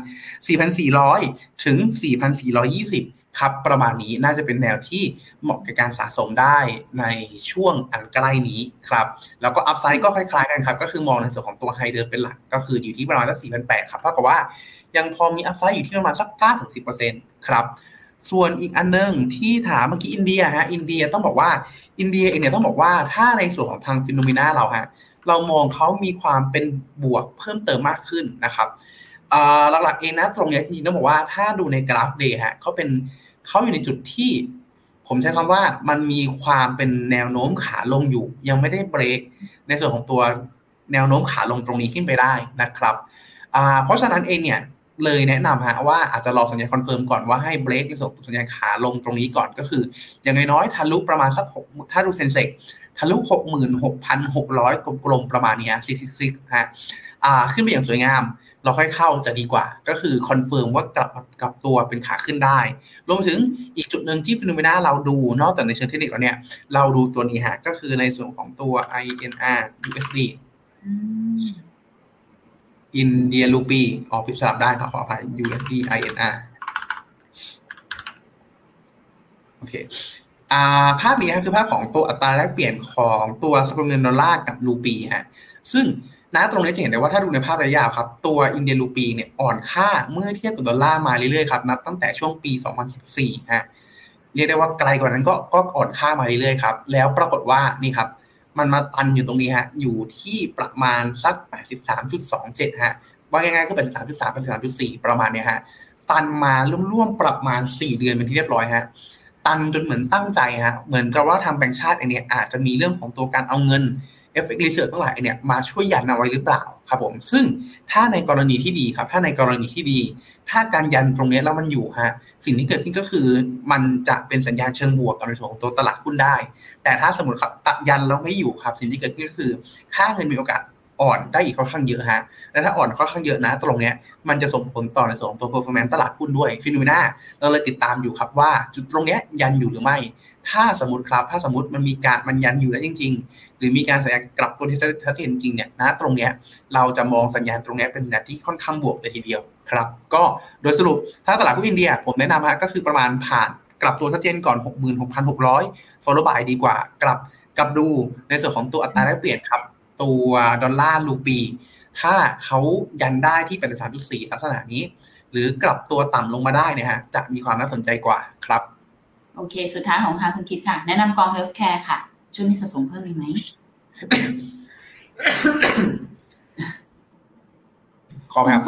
สี่พันสี่ร้อยถึงสี่พันสี่ร้อยยี่สิบ ครับประมาณนี้น่าจะเป็นแนวที่เหมาะกับการสะสมได้ในช่วงอันใกล้นี้ครับแล้วก็ upside ก็คล้ายๆกันครับก็คือมองในส่วนของตัว high เดิมเป็นหลัก ก็คืออยู่ที่ประมาณสักสี่พันแปดครับเท่ากับว่ายังพอมี upside อยู่ที่ประมาณสักเก้าถึงสิบเปอร์เซ็นต์ครับส่วนอีกอันนึงที่ถามเมื่อกี้อินเดียฮะอินเดียต้องบอกว่าอินเดียเองเนี่ยต้องบอกว่าถ้าในส่วนของทาง Finnomena เราฮะเรามองเขามีความเป็นบวกเพิ่มเติมมากขึ้นนะครับ หลักๆเองนะตรงนี้จริงๆต้องบอกว่าถ้าดูในกราฟ day ฮะเขาเป็นเขาอยู่ในจุดที่ ผมใช้คำว่ามันมีความเป็นแนวโน้มขาลงอยู่ ยังไม่ได้เบรกในส่วนของตัวแนวโน้มขาลงตรงนี้ขึ้นไปได้นะครับเพราะฉะนั้นเองเนี่ยเลยแนะนำฮะว่าอาจจะรอสัญญาณ confirm ก่อนว่าให้เบรกในส่วนสัญญาณขาลงตรงนี้ก่อนก็คืออย่างน้อยทะลุประมาณสักหกถ้าดู Sensex ทะลุหกหมื่นหกพันหกร้อยกลมๆประมาณนี้ซิซิซิฮะขึ้นไปอย่างสวยงาม เราค่อยเข้าจะดีกว่า ก็คือ confirm ว่ากลับกลับตัวเป็นขาขึ้นได้ รวมถึงอีกจุดหนึ่งที่ Finnomena เราดูนอกจากในเชิงเทคนิคแล้วเนี่ย เราดูตัวนี้ฮะก็คือในส่วนของตัว INR USD อินเดียรูปีออกพิสลับได้ครับขออภัย USD INR โอเคภาพนี้คือภาพของตัวอัตราแลกเปลี่ยนของตัวสกุลเงินดอลลาร์กับรูปีฮะซึ่ง นะตรงนี้จะเห็นได้ว่าถ้าดูในภาพระยะครับ ตัวอินเดียรูปีเนี่ยอ่อนค่าเมื่อเทียบกับดอลลาร์มาเรื่อยๆครับนับตั้งแต่ช่วงปี 2014ฮะเรียกได้ว่าไกลกว่านั้นก็ก็อ่อนค่ามาเรื่อยๆครับแล้วปรากฏว่านี่ครับมันมาตันอยู่ตรงนี้ฮะอยู่ที่ประมาณสัก 83.27 ฮะว่าง่ายๆก็เป็น3.3เป็น3.4 ประมาณเนี้ยฮะตันมาร่วมๆประมาณ 4 เดือนเป็นที่เรียบร้อยฮะตันจนเหมือนตั้งใจฮะเหมือนกับว่าทางแบงก์ชาติเนี่ยอาจจะมีเรื่องของตัวการเอาเงิน FX reserve ทั้งหลายเนี่ยมาช่วยยันเอาไว้หรือเปล่าครับผม ซึ่งถ้าในกรณีที่ดีครับ ถ้าในกรณีที่ดี ถ้าการยันตรงนี้แล้วมันอยู่ฮะสิ่งที่เกิดขึ้นก็คือ มันจะเป็นสัญญาณเชิงบวกกับในส่วนของตัวตลาดหุ้นได้ แต่ถ้าสมมติครับตยันแล้วไม่อยู่ครับ สิ่งที่เกิดขึ้นก็คือ ค่าเงินมีโอกาสอ่อนได้อีกค่อนข้างเยอะฮะ และถ้าอ่อนค่อนข้างเยอะนะ ตรงเนี้ยมันจะส่งผลต่อในส่วนของตัว performance ตลาดหุ้นด้วยฟิโนเมนาเราเลยติดตามอยู่ครับว่า จุดตรงเนี้ยยันอยู่หรือไม่ ถ้าสมมติครับ ถ้าสมมติมันมีการมันยันอยู่แล้วจริง ๆ รือมีการสัญญาณกลับตัวที่ชัดเจนจริงเนี่ยนะตรงเนี้ยเราจะมองสัญญาณตรงเนี้ยเป็นสัญญาณที่ค่อนข้างบวกเลยทีเดียวครับ ก็โดยสรุปถ้าตลาดหุ้นอินเดีย ผมแนะนำฮะก็คือประมาณผ่านกลับตัวชัดเจนก่อน 66,600 follow by ดีกว่ากลับกลับดูในส่วนของตัวอัตราแลกเปลี่ยนครับ ตัวดอลลาร์รูปี ถ้าเขายันได้ที่เป็นสามจุดสี่ลักษณะนี้ หรือกลับตัวต่ำลงมาได้เนี่ยฮะจะมีความน่าสนใจกว่าครับ โอเค สุดท้ายของทางคุณคิดค่ะ แนะนำกอง healthcare ค่ะ ช่วงนี้สะสมเพิ่มดีไหม ขอแบบ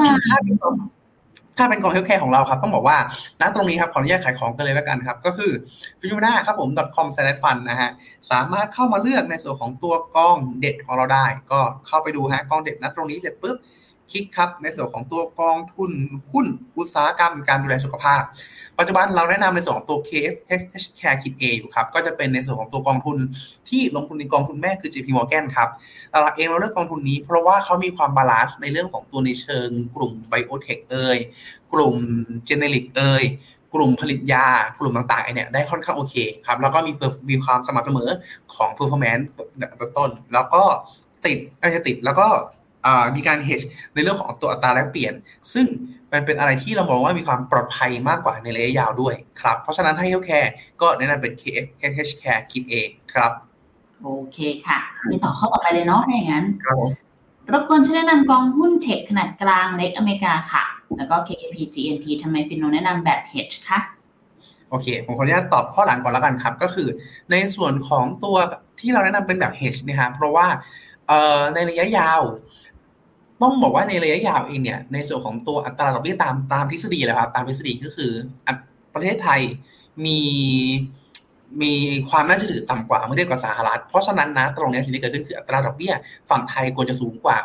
ถ้าเป็นกอง healthcare ของเราครับ ต้องบอกว่าณตรงนี้ครับขออนุญาตขายของกันเลยแล้วกันครับ ก็คือฟิวนาครับผม .com s l a s fund นะฮะ สามารถเข้ามาเลือกในส่วนของตัวกองเด็ดของเราได้ ก็เข้าไปดูฮะกองเด็ดณตรงนี้เสร็จปุ๊บคลิกครับในส่วนของตัวกองทุนหุ้นอุตสาหกรรมการดูแลสุขภาพ ปัจจุบันเราแนะนำในส่วนของตัว KFHHCARE ขีด A อยู่ครับ ก็จะเป็นในส่วนของตัวกองทุนที่ลงทุนในกองทุนแม่คือ JP Morgan ครับเราเองเราเลือกกองทุนนี้เพราะว่าเขามีความ balance ในเรื่องของตัวในเชิง กลุ่ม biotech เอ่ยกลุ่ม generic เอ่ยกลุ่มผลิตยากลุ่มต่างๆเนี่ยได้ค่อนข้างโอเคครับแล้วก็มีมีความสม่ำเสมอของ performance ต้น แล้วก็ติดไม่ใช่ติดแล้วก็มีการ hedge ในเรื่องของตัวอัตราแลกเปลี่ยน ซึ่ง มันเป็นอะไรที่เรามองว่ามีความปลอดภัยมากกว่าในระยะยาวด้วยครับ เพราะฉะนั้นให้ Healthcare ก็แนะนำเป็น KF h Care คิดเองครับ โอเคค่ะไปต่อข้อต่อไปเลยเนาะถ้าอย่างนั้นครับรบกวนช่วยแนะนำกองหุ้นเทคขนาดกลางเล็กอเมริกาค่ะ แล้วก็ KKP GNP ทำไมฟินโนแนะนำแบบ hedge คะโอเค ผมขออนุญาตตอบข้อหลังก่อนแล้วกันครับ ก็คือในส่วนของตัวที่เราแนะนำเป็นแบบ hedge นะครับเพราะว่าในระยะยาว ต้องบอกว่าในระยะยาวเองเนี่ยในส่วนของตัวอัตราดอกเบี้ยตามตามทฤษฎีเลยครับตามทฤษฎีก็คือประเทศไทยมีมีความน่าเชื่อถือต่ำกว่าเมื่อเทียบกับสหรัฐ เพราะฉะนั้นนะตรงนี้สิ่งที่เกิดขึ้นคืออัตราดอกเบี้ยฝั่งไทยควรจะสูงกว่า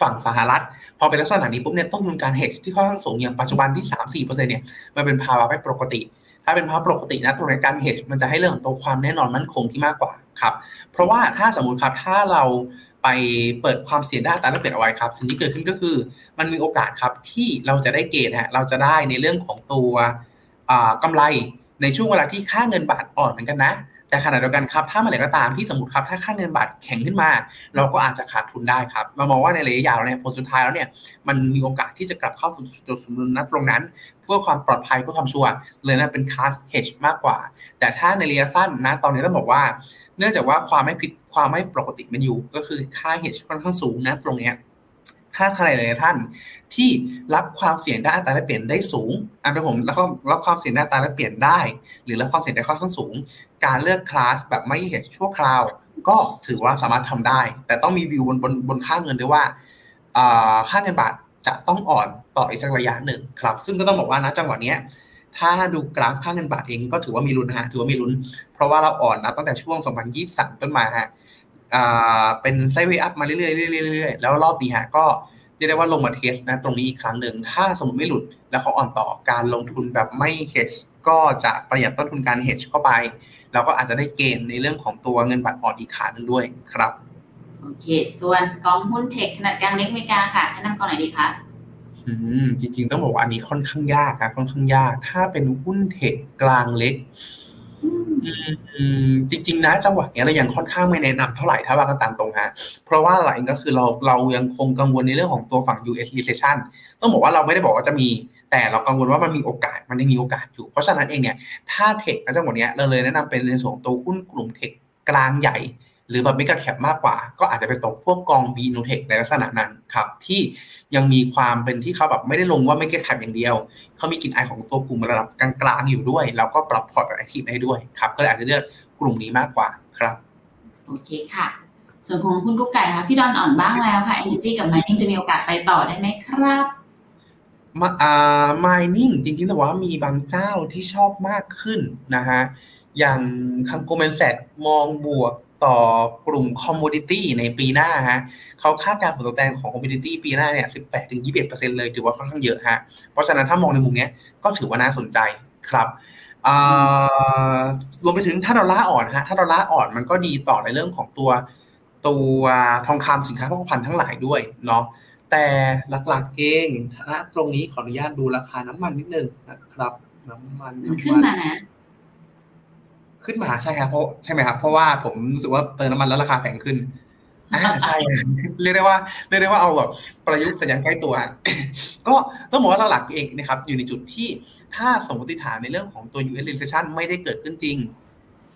ฝั่งสหรัฐ พอเป็นลักษณะนี้ปุ๊บเนี่ยต้นทุนการเฮดที่ค่อนข้างสูงอย่างปัจจุบันที่สามสี่เปอร์เซ็นต์เนี่ยมันเป็นภาวะไม่ปกติ ถ้าเป็นภาวะปกตินะตรงในการเฮดมันจะให้เรื่องตัวความแน่นอนมั่นคงที่มากกว่าครับเพราะว่าถ้าสมมติครับถ้าเรา ไปเปิดความเสี่ยงได้แต่ไม่เปลี่ยนเอาไว้ครับสิ่งที่เกิดขึ้นก็คือ มันมีโอกาสครับที่เราจะได้เกณฑ์ฮะเราจะได้ในเรื่องของตัวกำไรในช่วงเวลาที่ค่าเงินบาทอ่อนเหมือนกันนะแต่ขณะเดียวกันครับถ้าเมื่อไหร่ก็ตามที่สมมติครับถ้าค่าเงินบาทแข็งขึ้นมา เราก็อาจจะขาดทุนได้ครับเรามองว่าในระยะยาวเนี่ยผลสุดท้ายแล้วเนี่ยมันมีโอกาสที่จะกลับเข้าสู่จุดสมดุลณตรงนั้น เพื่อความปลอดภัยเพื่อความชัวร์เลยนะเป็น cash hedge มากกว่า แต่ถ้าในระยะสั้นนะตอนนี้ต้องบอกว่า เนื่องจากว่าความไม่ผิดความไม่ปกติมันอยู่ ก็คือค่า hedge ค่อนข้างสูงนะตรงเนี้ยถ้าใครหลายท่านที่รับความเสี่ยงด้านอัตราแลกเปลี่ยนได้สูงอันเป็นผมแล้วก็รับความเสี่ยงด้านอัตราแลกเปลี่ยนได้ หรือรับความเสี่ยงได้ค่อนข้างสูง การเลือกคลาสแบบไม่เห็นชั่วคราว ก็ถือว่าสามารถทำได้ แต่ต้องมีวิวบนบนบนค่าเงินด้วยว่าค่าเงินบาทจะต้องอ่อนต่ออีกสักระยะหนึ่งครับ ซึ่งก็ต้องบอกว่านะจังหวะนี้ ถ้าดูกราฟค่าเงินบาทเองก็ถือว่ามีลุ้นฮะถือว่ามีลุ้น เพราะว่าเราอ่อนนะตั้งแต่ช่วง 2023 ต้นมาฮะเป็นไซด์เวย์อัพมาเรื่อยๆเรื่อยๆแล้วรอบนี้ฮะก็เรียกได้ว่าลงมาเทสนะตรงนี้อีกครั้งหนึ่ง ถ้าสมมติไม่หลุดแล้วเขาอ่อนต่อการลงทุนแบบไม่เฮชก็จะประหยัดต้นทุนการเฮชเข้าไป เราก็อาจจะได้เกณฑ์ในเรื่องของตัวเงินบาทอ่อนอีกขาหนึ่งด้วยครับ โอเค ส่วนกองหุ้นเทคขนาดกลางเล็กอเมริกาค่ะแนะนำกองไหนดีคะ อืมจริงๆ ต้องบอกว่าอันนี้ค่อนข้างยากครับค่อนข้างยาก ถ้าเป็นหุ้นเทคกลางเล็กจริง ๆ นะจังหวะนี้เรายังค่อนข้างไม่แนะนำเท่าไหร่ถ้าว่ากันตามตรงฮะเพราะว่าหลังก็คือเราเรายังคงกังวลในเรื่องของตัวฝั่ง US recession ต้องบอกว่าเราไม่ได้บอกว่าจะมี แต่เรากังวลว่ามันมีโอกาสมันยังมีโอกาสอยู่ เพราะฉะนั้นเองเนี่ยถ้าเทคในจังหวะนี้เราเลยแนะนำเป็นในส่วนตัวหุ้นกลุ่มเทคกลางใหญ่ หรือแบบไม่กระแคบมากกว่า ก็อาจจะไปตกพวกกองบีนูเทคในลักษณะนั้นครับที่ ยังมีความเป็นที่เขาแบบไม่ได้ลงว่าไม่กระแคบอย่างเดียว เขามีกลิ่นอายของตัวกลุ่มระดับกลางๆอยู่ด้วย แล้วก็ปรับพอร์ตแอคทีฟได้ด้วยครับก็อาจจะเลือกกลุ่มนี้มากกว่าครับโอเคค่ะ ส่วนของคุณกุ๊กไก่ค่ะพี่ดอนอ่อนบ้างแล้วค่ะ Energy กับ Mining จะมีโอกาสไปต่อได้ไหมครับมาอ่า mining จริงๆแต่ว่ามีบางเจ้าที่ชอบมากขึ้นนะฮะอย่างทาง Goldman Sachs มองบวก ต่อกลุ่ม commodity ในปีหน้าฮะเขาคาดการผลตอบแทนของ commodity ปีหน้าเนี่ย 18ถึง21%เลยถือว่าค่อนข้างเยอะฮะ เพราะฉะนั้นถ้ามองในมุมนี้ก็ถือว่าน่าสนใจครับรวมไปถึงถ้าดอลลาร์อ่อนฮะ ถ้าดอลลาร์อ่อนมันก็ดีต่อในเรื่องของตัวตัวทองคำสินค้าโภคภัณฑ์ทั้งหลายด้วยเนาะ แต่หลักๆเองนะตรงนี้ขออนุญาตดูราคาน้ำมันนิดนึงนะครับ น้ำมันมันขึ้นมานะ ขึ้นมาใช่ครับเพราะใช่ไหมครับเพราะว่าผมรู้สึกว่าเติมน้ำมันแล้วราคาแพงขึ้นอ่าใช่เรียกได้ว่าเรียกได้ว่าเอาแบบประยุกต์สัญญาณใกล้ตัว ก็ต้องบอกว่าหลักเองนะครับอยู่ในจุดที่ถ้าสมมติฐานในเรื่องของตัว US recession ไม่ได้เกิดขึ้นจริง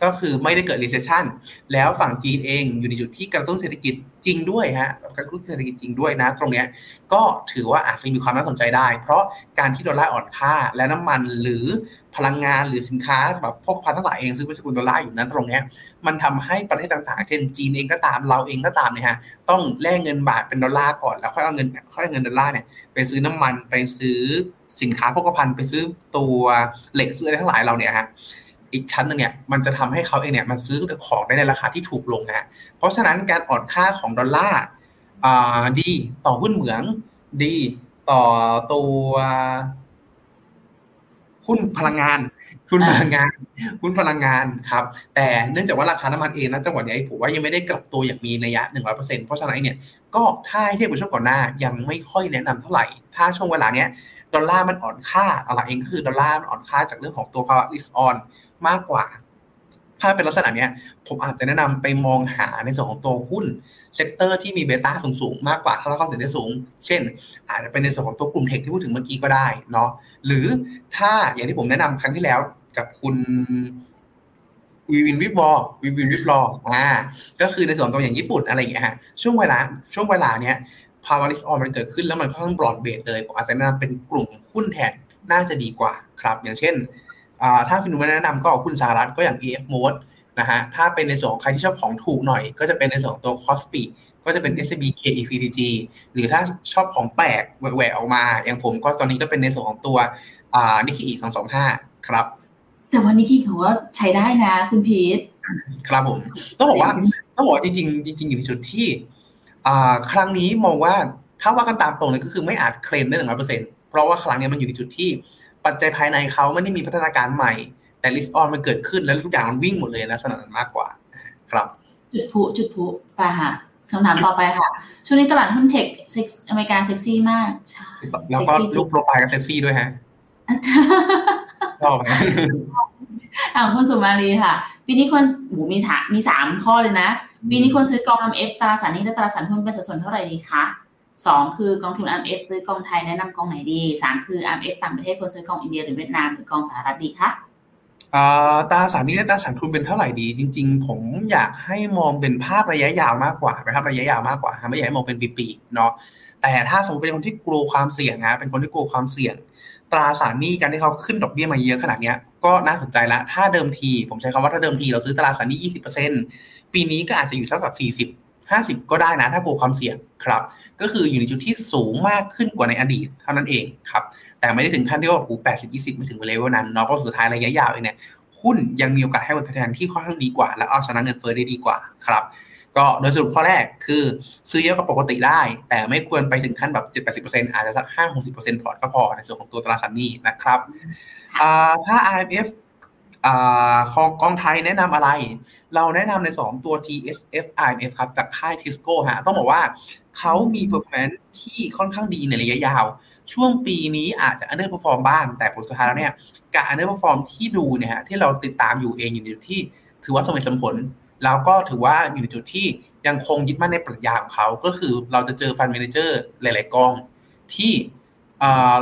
ก็คือไม่ได้เกิด recession แล้วฝั่งจีนเองอยู่ในจุดที่กระตุ้นเศรษฐกิจจริงด้วยฮะกระตุ้นเศรษฐกิจจริงด้วยนะ ตรงเนี้ยก็ถือว่าอาจจะมีความน่าสนใจได้ เพราะการที่ดอลลาร์อ่อนค่า และน้ำมันหรือพลังงานหรือสินค้าโภคภัณฑ์ทั้งหลายเองซึ่งเป็นสกุลดอลลาร์อยู่นั้นตรงเนี้ยมันทำให้ประเทศต่างๆ เช่นจีนเองก็ตามเราเองก็ตามเนี่ยฮะต้องแลกเงินบาทเป็นดอลลาร์ก่อนแล้วค่อยเอาเงินค่อยเอาเงินดอลลาร์เนี่ยไปซื้อน้ำมันไปซื้อสินค้าโภคภัณฑ์ไปซื้อตัวเหล็กซื้ออะไรทั้งหลายเราเนี่ยฮะ อีกชั้นหนึ่งเนี่ยมันจะทำให้เขาเองเนี่ยมันซื้อของได้ในราคาที่ถูกลงนะเพราะฉะนั้นการอ่อนค่าของดอลลาร์ดีต่อหุ้นเหมืองดีต่อตัวหุ้นพลังงานหุ้นพลังงานหุ้นพลังงานครับ แต่เนื่องจากว่าราคาน้ำมันเองนะจังหวะนี้ผมว่ายังไม่ได้กลับตัวอย่างมีนัยยะหนึ่งร้อยเปอร์เซ็นต์เพราะฉะนั้นเนี่ยก็ถ้าเทียบกับช่วงก่อนหน้ายังไม่ค่อยแนะนำเท่าไหร่ ถ้าช่วงเวลาเนี้ยดอลลาร์มันอ่อนค่าอะไรเองก็คือดอลลาร์มันอ่อนค่าจากเรื่องของตัวภาวะ risk on มากกว่า ถ้าเป็นลักษณะเนี้ย ผมอาจจะแนะนำไปมองหาในส่วนของตัวหุ้น sector ที่มี beta สูงๆ มากกว่าถ้ารับความเสี่ยงได้สูง เช่น อาจจะเป็นในส่วนของตัวกลุ่ม tech ที่พูดถึงเมื่อกี้ก็ได้เนาะหรือถ้าอย่างที่ผมแนะนำครั้งที่แล้วกับคุณวีวินวิบวอวีวินวิบลออ่า ก็คือในส่วนตัวอย่างญี่ปุ่นอะไรอย่างเงี้ยฮะ ช่วงเวลา ช่วงเวลาเนี้ยภาวะ risk on มันเกิดขึ้นแล้วมันค่อนข้าง broad base เลย ผมอาจจะแนะนำเป็นกลุ่มหุ้นแทนน่าจะดีกว่าครับ อย่างเช่น ถ้าฟินูแนะนำก็คุณสารัฐก็อย่าง EF Mode นะฮะถ้าเป็นในส่วนของใครที่ชอบของถูกหน่อย ก็จะเป็นในส่วนของตัว c o s p i ก็จะเป็น SCB KEPTG หรือถ้าชอบของแปลกแหวกออกมา อย่างผมก็ตอนนี้ก็เป็นในส่วนของตัวนิกกี้สองสองห้าครับ แต่วันนิกกี้เขาว่าใช้ได้นะคุณพีทครับผมต้องบอกว่าต้องบอกจริงจริงๆอยู่ในจุดที่ครั้งนี้มองว่าถ้าว่ากันตามตรงเลยก็คือไม่อาจเคลมได้หนึ่งร้อยเปอร์เซ็นต์เพราะว่าครั้งนี้มันอยู่ในจุดที่ ปัจจัยภายในเขาไม่ได้มีพัฒนาการใหม่ แต่ลิสต์ออนมันเกิดขึ้นแล้วทุกอย่างมันวิ่งหมดเลยนะสนันมากกว่าครับ จุดพุจุดพุไปค่ะคำถามต่อไปค่ะ ช่วงนี้ตลาดหุ้นเทคอเมริกาเซ็กซี่มากแล้วก็ลูกโปรไฟล์ก็เซ็กซี่ด้วยฮะชอบไหมอ่าคุณสุมาลีค่ะ ปีปีนี้คนหูมีถามีสามข้อเลยนะ ปีนี้ควรซื้อกอง MF ตราสารหนี้และตราสารหุ้นเป็นสัดส่วนเท่าไหร่ดีคะ สองคือกองทุน MF ซื้อกองไทยแนะนำกองไหนดีสามคือ MF ต่างประเทศควรซื้อกองอินเดียหรือเวียดนามหรือกองสหรัฐดีคะตราสารนี้และตราสารทุนเป็นเท่าไหร่ดี จริง ๆ ผมอยากให้มองเป็นภาพระยะยาวมากกว่านะครับระยะยาวมากกว่าไม่อยากให้มองเป็นปีๆเนาะแต่ถ้าสมมติเป็นคนที่กลัวความเสี่ยงนะเป็นคนที่กลัวความเสี่ยง ตราสารนี้การที่เขาขึ้นดอกเบี้ยมาเยอะขนาดนี้ก็น่าสนใจละถ้าเดิมที ผมใช้คำว่าถ้าเดิมทีเราซื้อตราสารนี้20%ปีนี้ก็อาจจะอยู่เท่ากับ40 50 ก็ได้นะ ถ้ากลัวความเสี่ยงครับ ก็คืออยู่ในจุดที่สูงมากขึ้นกว่าในอดีตเท่านั้นเองครับ แต่ไม่ได้ถึงขั้นที่ว่าโอ้80 20ไม่ถึงเลเวลนั้นเนาะเพราะสุดท้ายระยะยาวเองเนี่ยหุ้นยังมีโอกาสให้ผลตอบแทนที่ค่อนข้างดีกว่า และเอาชนะเงินเฟ้อได้ดีกว่าครับก็โดยสรุปข้อแรกคือซื้อเยอะกว่าปกติได้ แต่ไม่ควรไปถึงขั้นแบบ7-80%อาจจะสัก 5-60%พอร์ตก็พอในส่วนของตัวตราสารหนี้นะครับถ้า IMF ของกองไทยแนะนำอะไร เราแนะนำใน2ตัว TSF IMF ครับ จากค่าย Tisco ฮะ ต้องบอกว่าเขามี performance ที่ค่อนข้างดีในระยะยาว ช่วงปีนี้อาจจะ underperform บ้าง แต่ผลสุดท้ายแล้วเนี่ย การ underperform ที่ดูเนี่ยฮะ ที่เราติดตามอยู่เองอยู่ในจุดที่ ถือว่าสมเหตุสมผล แล้วก็ถือว่าอยู่ในจุดที่ยังคงยึดมั่นในปรัชญาของเขา ก็คือเราจะเจอฟันเมนเจอร์หลาย ๆ กองที่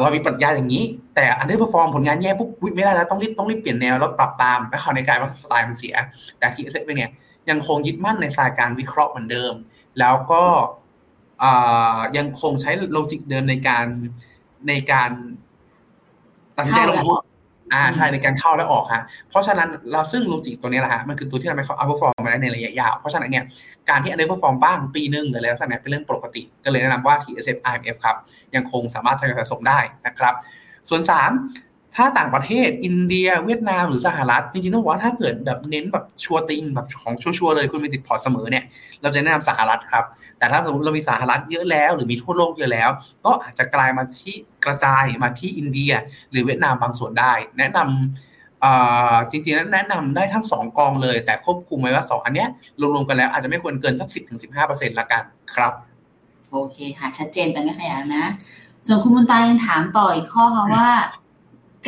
เรามีปรัชญาอย่างนี้ แต่อันนี้ perform ผลงานแย่ปุ๊บไม่ได้แล้วต้องรีบต้องรีบเปลี่ยนแนวแล้วปรับตามแล้วเขากลายว่าสไตล์มันเสีย แต่ที่ SA เนี่ยยังคงยึดมั่นในสายการวิเคราะห์เหมือนเดิม แล้วก็ยังคงใช้ logic เดิมในการในการตัดสินใจลงทุน อ่าใช่ในการเข้าและออกฮะเพราะฉะนั้นเราซึ่ง logic ตัวนี้แหละฮะมันคือตัวที่ทำให้เขา outperform มาได้ในระยะยาวเพราะฉะนั้นเนี่ยการที่ underperform บ้างปีหนึ่งหรืออะไรลักษณะเป็นเรื่องปกติ ก็เลยแนะนำว่า TSF RMF ครับยังคงสามารถทยอยสะสมได้นะครับ ส่วน 3 ถ้าต่างประเทศอินเดีย เวียดนามหรือสหรัฐจริงๆต้องบอกว่าถ้าเกิดแบบเน้นแบบ sure thing แบบของชัวร์เลยคุณมีติดพอร์ตเสมอเนี่ยเราจะแนะนำสหรัฐครับ แต่ถ้าสมมติเรามีสหรัฐเยอะแล้ว หรือมีทั่วโลกเยอะแล้ว ก็อาจจะกลายมาที่กระจายมาที่อินเดีย หรือเวียดนามบางส่วนได้ แนะนำจริงๆแล้วแนะนำได้ทั้ง 2 กองเลย แต่ควบคุมไว้ว่า 2 อันเนี้ยรวมๆกันแล้วอาจจะไม่ควรเกินสักสิบถึงสิบห้าเปอร์เซ็นต์ละกันครับโอเคค่ะชัดเจนแต่ไม่ขยายนะ ส่วนคุณบุญตายังถามต่ออีกข้อค่ะว่า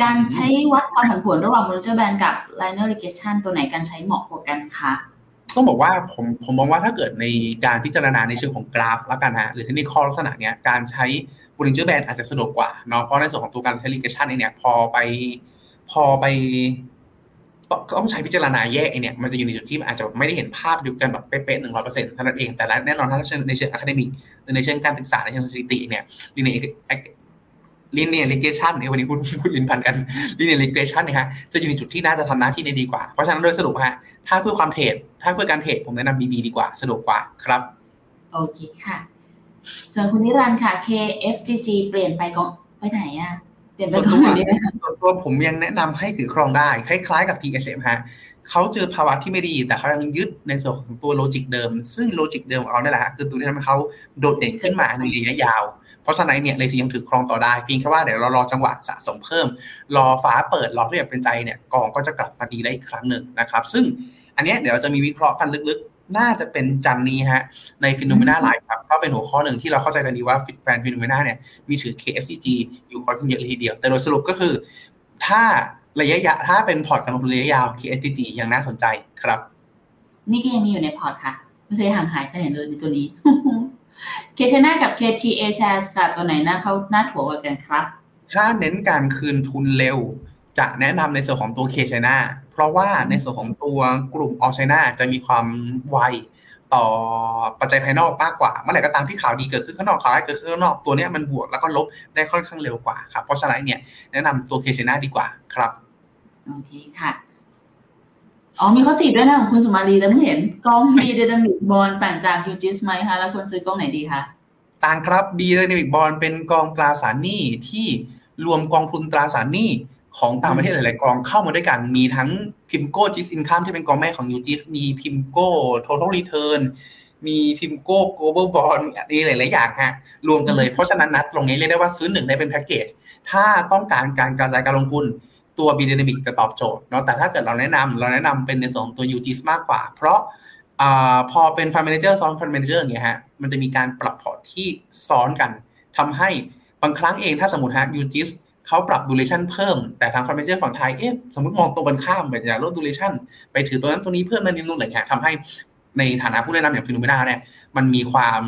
การใช้วัดความผันผวนระหว่างม o นเจอร์แบนกับ linear regression ตัวไหนการใช้เหมาะกว่ากันคะต้องบอกว่าผมผมมองว่าถ้าเกิดในการพิจารณาในเชิงของกราฟแล้วกันฮะหรือเทคนิคลักษณะเนี้ยการใช้บริเจอร์แบนอาจจะสะดวกกว่าเนาะเพราะในส่วนของตัวการใช้ regression เนี่ยพอไปพอไปต้องใช้พิจารณาแยกไอ้เนี่ยมันจะอยู่ในจุดที่อาจจะไม่ได้เห็นภาพเดียวกันแบบเป๊ะๆหนึ่งร้อยเปอร์เซ็นต์เท่านั้นเองแต่แน่นอนถ้าในเชิง academic หรือในเชิงการศึกษาในเชิงสถิติเนี่ย linear linear regression ในวันนี้พูดพูดลิ้นพันกัน linear regression เนี่ยฮะจะอยู่ในจุดที่น่าจะทำหน้าที่ได้ดีกว่า เพราะฉะนั้นโดยสรุปฮะถ้าเพื่อความเทรดถ้าเพื่อการเทรดผมแนะนำ BB ดีกว่าสะดวกกว่าครับโอเคค่ะ ส่วนคุณนิรันด์ค่ะ KFGG เปลี่ยนไปกองไปไหนอะเปลี่ยนไปกองไหนดีไหมส่วนตัวผมยังแนะนำให้ถือครองได้ คล้ายๆกับ TSM ฮะเขาเจอภาวะที่ไม่ดี แต่เขายังยึดในส่วนของตัว logic เดิม ซึ่ง logic เดิมเอาเนี่ยแหละคือตัวที่ทำให้เขาโดดเด่นขึ้นมาในระยะยาว เพราะฉะนั้นเนี่ยเลยยังถือครองต่อได้เพียงแค่ว่าเดี๋ยวเรารอจังหวะสะสมเพิ่ม รอฟ้าเปิดรอที่แบบเป็นใจเนี่ยกองก็จะกลับมาดีได้อีกครั้งหนึ่งนะครับ ซึ่งอันนี้เดี๋ยวจะมีวิเคราะห์กันลึกๆ น่าจะเป็นจันนี้ฮะใน Finnomena Live ครับก็เป็นหัวข้อหนึ่งที่เราเข้าใจกันดีว่าแฟน Finnomena เนี่ยมีถือ KFGG อยู่ค่อนข้างเยอะเลยทีเดียว แต่โดยสรุปก็คือ ถ้าระยะยะถ้าเป็นพอร์ตการลงทุนระยะยาว KFGG ยังน่าสนใจครับ นี่ก็ยังมีอยู่ในพอร์ตค่ะไม่เคยห่างหายไปไหนเลยในตัวนี้ K-CHINA กับ KT-Ashares ค่ะ ตัวไหนน่าเขาน่าถัวกว่ากันครับ ถ้าเน้นการคืนทุนเร็ว จะแนะนำในส่วนของตัว K-CHINA เพราะว่าในส่วนของตัวกลุ่ม All China จะมีความไวต่อปัจจัยภายนอกมากกว่าเมื่อไหร่ก็ตามที่ข่าวดีเกิดขึ้นข้างนอกข่าวร้ายเกิดขึ้นข้างนอกตัวนี้มันบวกแล้วก็ลบได้ค่อนข้างเร็วกว่าครับเพราะฉะนั้นเนี่ยแนะนำตัว K-CHINA ดีกว่าครับโอเคค่ะ อ๋อมีข้อสี่ด้วยนะของคุณสุมาลีแล้วเห็นกอง B-DYNAMIC BOND ต่างจาก UGIS ไหมคะแล้วควรซื้อกล้องไหนดีคะต่างครับ B-DYNAMIC BOND เป็นกองตราสารหนี้ที่รวมกองทุนตราสารหนี้ของต่างประเทศหลาย ๆ กองเข้ามาด้วยกัน มีทั้งPIMCO GIS Income ที่เป็นกองแม่ของ UGIS มี PIMCO Total Return มี PIMCO Global Bond มีหลาย ๆ อย่างฮะรวมกันเลยเพราะฉะนั้นนัดตรงนี้เรียกได้ว่าซื้อหนึ่งได้เป็นแพ็กเกจถ้าต้องการการกระจายการลงทุน ตัว B-DYNAMIC จะตอบโจทย์เนาะแต่ถ้าเกิดเราแนะนำเราแนะนำเป็นในส่วนตัว UGIS มากกว่า เพราะอพอเป็น fund manager ซ้อน fund manager อย่างเงี้ยฮะมันจะมีการปรับพอร์ตที่ซ้อนกันทำให้บางครั้งเองถ้าสมมติฮะ UGISเขาปรับ duration เพิ่มแต่ทาง conviction ฝั่งไทยเอ๊ะสมมติมองตรงกันข้ามแบบอยากลด duration ไปถือตัวนั้นตัวนี้เพิ่มนั่นนี่นู่นอะไรเงี้ยทำให้ในฐานะผู้แนะนำอย่าง Finnomena เนี่ยมันมีความ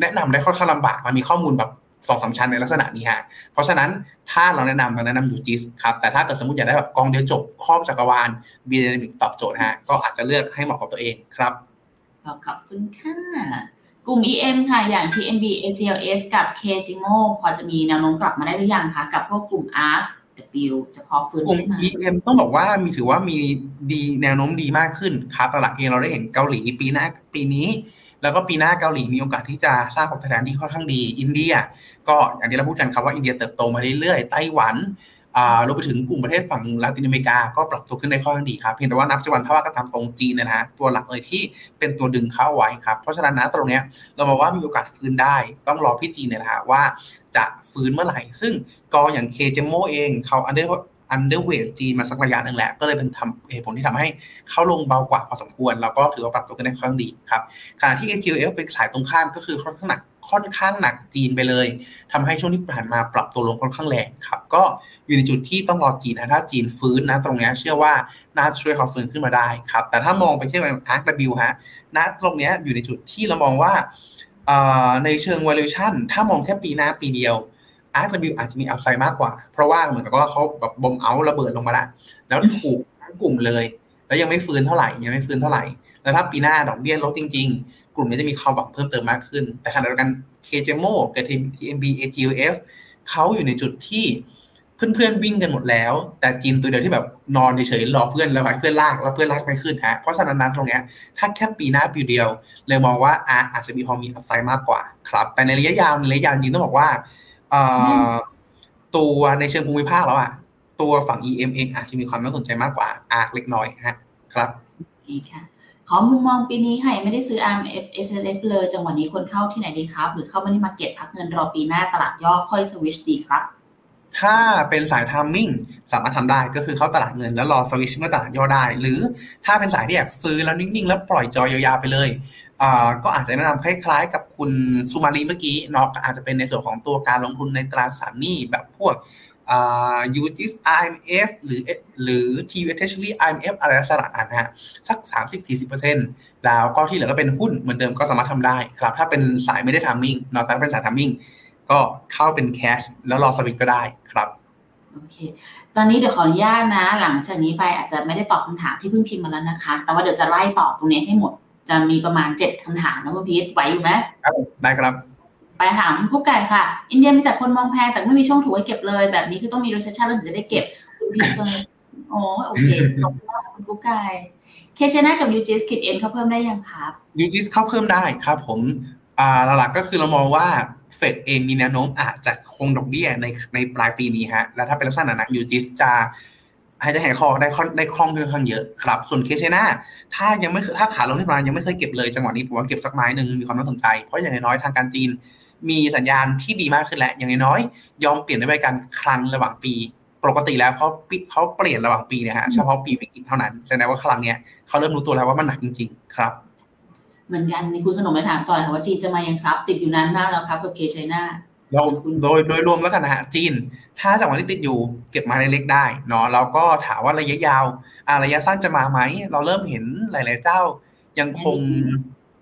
แนะนำได้ค่อนข้างลำบากมันมีข้อมูลแบบ สองสามชั้นในลักษณะนี้ฮะเพราะฉะนั้นถ้าเราแนะนำเราแนะนำ UGIS ครับแต่ถ้าเกิดสมมติอยากได้แบบกองเดียวจบครอบจักรวาล B-DYNAMIC ตอบโจทย์ฮะก็อาจจะเลือกให้เหมาะกับตัวเองครับขอบคุณค่ะกลุ่ม EM ค่ะ อย่าง TMBAGLF กับ K-GEMO พอจะมีแนวโน้มกลับมาได้หรือยังคะ กับพวกกลุ่ม ARK W จะพอฟื้นกลุ่มขึ้นมา EM ต้องบอกว่ามีถือว่ามีดีแนวโน้มดีมากขึ้นครับตลาดเองเราได้เห็นเกาหลีปีหน้าปีนี้ แล้วก็ปีหน้าเกาหลีมีโอกาสที่จะสร้างผลตอบแทนที่ค่อนข้างดี อินเดีย ก็อย่างที่เราพูดกันครับว่าอินเดียเติบโตมาเรื่อยๆไต้หวันอ่ารวมไปถึงกลุ่มประเทศฝั่งลาตินอเมริกาก็ปรับตัวขึ้นได้ค่อนข้างดีครับ เพียงแต่ว่านับจำวันถ้าว่าก็ตามตรงจีนนยนะฮะตัวหลักเลยที่เป็นตัวดึงเข้าไว้ครับ เพราะฉะนั้นนะตรงเนี้ยเราบอกว่ามีโอกาสฟื้นได้ ต้องรอพี่จีนเนี่ยนะฮะว่าจะฟื้นเมื่อไหร่ ซึ่งกออย่าง K-GEMO เองเขา under underweight จีนมาสักระยะหนึ่งแหละก็เลยเป็นทำเหตุผลที่ทำให้เข้าลงเบากว่าพอสมควร แล้วก็ถือว่าปรับตัวกันได้ค่อนข้างดีครับขณะที่ AGLF เป็นสายตรงข้ามก็คือค่อนข้างหนักค่อนข้างหนักจีนไปเลยทำให้ช่วงที่ผ่านมาปรับตัวลงค่อนข้างแรงครับ ก็อยู่ในจุดที่ต้องรอจีนนะถ้าจีนฟื้นนะตรงนี้เชื่อว่าน่าจะช่วยเขาฟื้นขึ้นมาได้ครับ แต่ถ้ามองไปที่อาร์คบิฮะณตรงนี้อยู่ในจุดที่เรามองว่าในเชิง valuation ถ้ามองแค่ปีหน้าปีเดียว RW อาจจะมีอัพไซด์มากกว่า เพราะว่าเหมือนกับว่าเขาแบบบอมเอาระเบิดลงมาแล้วแล้วถูกทั้งกลุ่มเลย แล้วยังไม่ฟื้นเท่าไหร่ยังไม่ฟื้นเท่าไหร่ แล้วถ้าปีหน้าดอกเบี้ยลดจริง ๆ กลุ่มนี้จะมีความหวังเพิ่มเติมมากขึ้น แต่ขณะเดียวกัน KJMO กับ TMB AGF เขาอยู่ในจุดที่เพื่อนๆวิ่งกันหมดแล้ว แต่จีนตัวเดียวที่แบบนอนเฉยๆรอเพื่อนแล้วไปเพื่อนลากแล้วเพื่อนลากไม่ขึ้นฮะเพราะฉะนั้นตรงเนี้ยถ้าแค่ปีหน้าปีเดียว เลยมองว่าอาจจะมีพอมี upside มากกว่าครับ แต่ในระยะยาวในระยะยาวจริงต้องบอกว่า ตัวในเชิงภูมิภาคแล้วอะตัวฝั่ง EM เองอาจจะมีความน่าสนใจมากกว่าอาร์เล็กน้อยฮะครับดีค่ะ ขอมุมมองปีนี้ค่ะไม่ได้ซื้อ RMF SSF เลยจังหวะนี้ควรเข้าที่ไหนดีครับ หรือเข้า money market พักเงินรอปีหน้าตลาดย่อค่อยสวิชดีครับ ถ้าเป็นสาย timing สามารถทำได้ก็คือเข้าตลาดเงินแล้วรอสวิชเมื่อตลาดย่อได้ หรือถ้าเป็นสายที่อยากซื้อแล้วนิ่งๆ แล้วปล่อยจอยยาวๆไปเลย ก็อาจจะแนะนำคล้ายๆ กับคุณสุมาลีเมื่อกี้เนาะอาจจะเป็นในส่วนของตัวการลงทุนในตราสารหนี้แบบพวกยูจิส IMF หรือหรือ t u t e c h u r y RMF อะไรลักษณะนั้นฮะสัก 30-40%แล้วก็ที่เหลือก็เป็นหุ้นเหมือนเดิมก็สามารถทำได้ครับ ถ้าเป็นสายไม่ได้ timing เนาะถ้าเป็นสาย timingก็เข้าเป็นแคชแล้วรอสวิตก็ได้ครับโอเค ตอนนี้เดี๋ยวขออนุญาตนะ หลังจากนี้ไปอาจจะไม่ได้ตอบคำถามที่เพิ่งพิมพ์มาแล้วนะคะ แต่ว่าเดี๋ยวจะไล่ตอบตรงนี้ให้หมด จะมีประมาณเจ็ดคำถามนะคุณพีทไหวอยู่ไหมครับได้ครับ ไปถามกุ๊กไก่ค่ะ อินเดียมีแต่คนมองแพงแต่ไม่มีช่องถูกให้เก็บเลย แบบนี้คือต้องมี recession แล้วถึงจะได้เก็บคุณพีทจนอ๋อโอเคขอบคุณมากคุณกุ๊กไก่เคชนากับยูจิสคิดเอ็นเขาเพิ่มได้ยังครับยูจิสเขาเพิ่มได้ครับผมอ่าหลักก็คือเรามองว่าเฟดเองมีแนวโน้มอาจจะคงดอกเบี้ยในในปลายปีนี้ฮะแล้วถ้าเป็นลักษณะนั้นยูจิสจะ หายใจหายคอได้ได้คล่องค่อนข้างเยอะครับ ส่วนเคชน่าถ้ายังไม่ถ้าขาลงที่ประมาณยังไม่เคยเก็บเลยจังหวะนี้ผมว่าเก็บสักไม้หนึ่งมีความน่าสนใจเพราะอย่างน้อยทางการจีน มีสัญญาณที่ดีมากขึ้นแล้วอย่างน้อยยอมเปลี่ยนด้วยการคลังระหว่างปี ปกติแล้วเขาปิดเขาเปลี่ยนระหว่างปีเนี่ยฮะเฉพาะปีวิกฤตเท่านั้นแสดงว่าคลังเนี้ยเขาเริ่มรู้ตัวแล้วว่ามันหนักจริง ๆ ครับเหมือนกันมีคุณขนมไปถามต่อค่ะว่าจีนจะมายังครับ ติดอยู่นานมากแล้วครับกับ K-CHINA เราโดยโดยรวมแล้วกันนะฮะจีน ถ้าจังหวะที่ติดอยู่เก็บไม้เล็กได้เนาะเราก็ถามว่าระยะยาวอะระยะสั้นจะมาไหม เราเริ่มเห็นหลาย ๆ เจ้ายังคง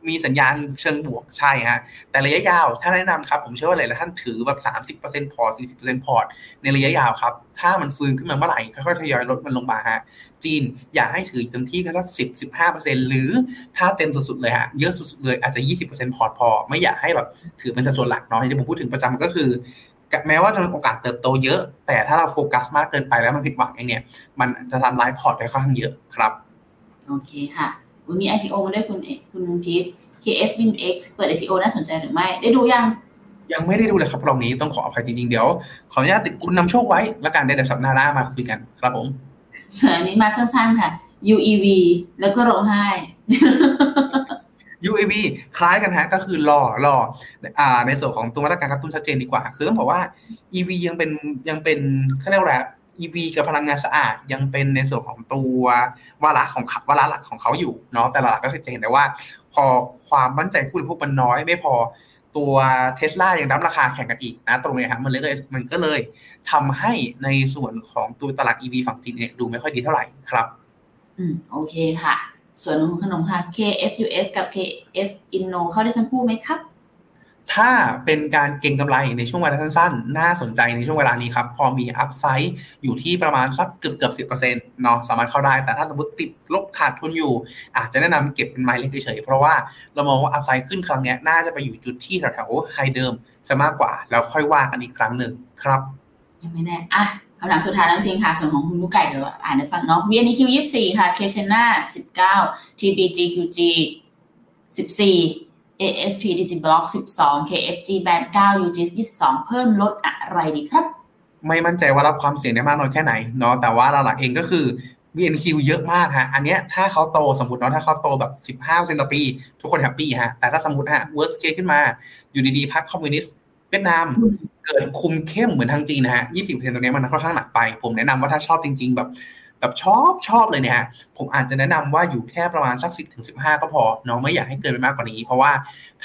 มีสัญญาณเชิงบวกใช่ฮะแต่ระยะยาวถ้าแนะนำครับ ผมเชื่อว่าหลายท่านถือแบบ 30%พอร์ต40%พอร์ตในระยะยาวครับ ถ้ามันฟื้นขึ้นมาเมื่อไหร่ค่อยๆทยอยลดมันลงมาฮะจีนอยากให้ถือเต็มที่แค่สักสิบสิบห้าเปอร์เซ็นหรือถ้าเต็มสุดๆเลยฮะเยอะสุดๆเลยอาจจะยี่สิบเปอร์เซ็นต์พอร์ตพอ ไม่อยากให้แบบถือเป็นสัดส่วนหลักเนาะที่ผมพูดถึงประจำก็คือแม้ว่าจะมีโอกาสเติบโตเยอะ แต่ถ้าเราโฟกัสมากเกินไปแล้วมันผิดหวังเองเนี่ย มันจะทำร้ายพอร์ตได้ค่อนข้างเยอะครับ โอเคค่ะ มี IPO มาด้วยคุณคุณพีท KFWINDX เปิด IPO น่าสนใจหรือไม่ ได้ดูยัง ยังไม่ได้ดูเลยครับรอบนี้ต้องขออภัยจริงๆ เดี๋ยว ขออนุญาตติดคุณนำโชคไว้ แล้วกันเดี๋ยวสัปดาห์หน้ามาคุยกันครับผมเสือนี้มาสั้นๆค่ะ UEV แล้วก็ร้องไห้ UAV คล้ายกันฮะก็คือรอรออ่าในส่วนของตัวมาตรการกระตุ้นชัดเจนดีกว่า คือต้องบอกว่า EV ยังเป็นยังเป็นเขาเรียกว่า EV กับพลังงานสะอาดยังเป็นในส่วนของตัววาระของวาระหลักของเขาอยู่เนาะแต่หลักก็คือจะเห็นได้ว่า พอความมั่นใจผู้บริโภคมันน้อยไม่พอตัวเทสลายังรับราคาแข่งกันอีกนะตรงนี้ครับมันเลยมันก็เลยทำให้ในส่วนของตัวตลาด EV ฝั่งจีนเนี่ยดูไม่ค่อยดีเท่าไหร่ครับอืมโอเคค่ะ ส่วนของขนมค่ะ KFUS กับ KF Inno เข้าได้ทั้งคู่ไหมครับ ถ้าเป็นการเก็งกำไรในช่วงเวลาสั้นๆ น่าสนใจในช่วงเวลานี้ครับ พอมีอัพไซด์อยู่ที่ประมาณสักเกือบเกือบสิบเปอร์เซ็นต์เนาะสามารถเข้าได้ แต่ถ้าสมมติติดลบขาดทุนอยู่ อาจจะแนะนำเก็บเป็นไม้เล็กเฉยๆ เพราะว่าเรามองว่าอัพไซด์ขึ้นครั้งนี้น่าจะไปอยู่จุดที่แถวๆไฮเดิมจะมากกว่า แล้วค่อยว่ากันอีกครั้งหนึ่งครับ ยังไม่แน่อะคำถามสุดท้ายแล้วจริงค่ะ ส่วนของคุณลูกไก่เดี๋ยวอ่านให้ฟังเนาะ VNQ 24ค่ะ k c h e n a 19 TBGQG 14 ASP Digiblock 12 KFG Band 9 UGS 22 เพิ่มลดอะไรดีครับ ไม่มั่นใจว่ารับความเสี่ยงได้มากน้อยแค่ไหนเนาะแต่ว่าหลักเองก็คือ BNQ เยอะมากฮะ อันเนี้ยถ้าเขาโตสมมติเนาะถ้าเขาโตแบบ 15เปอร์เซ็นต์ต่อปี ทุกคนแฮปปี้ฮะ แต่ถ้าสมมติฮะ worst case ขึ้นมา อยู่ดีๆพรรคคอมมิวนิสต์เวียดนาม เกิดคุมเข้มเหมือนทางจีนนะฮะ 20%ตรงนี้มันค่อนข้างหนักไป ผมแนะนำว่าถ้าชอบจริง ๆ แบบ แบบชอบชอบเลยเนี่ยฮะผมอาจจะแนะนำว่าอยู่แค่ประมาณสัก10ถึง15ก็พอเนาะไม่อยากให้เกินไปมากกว่านี้ เพราะว่า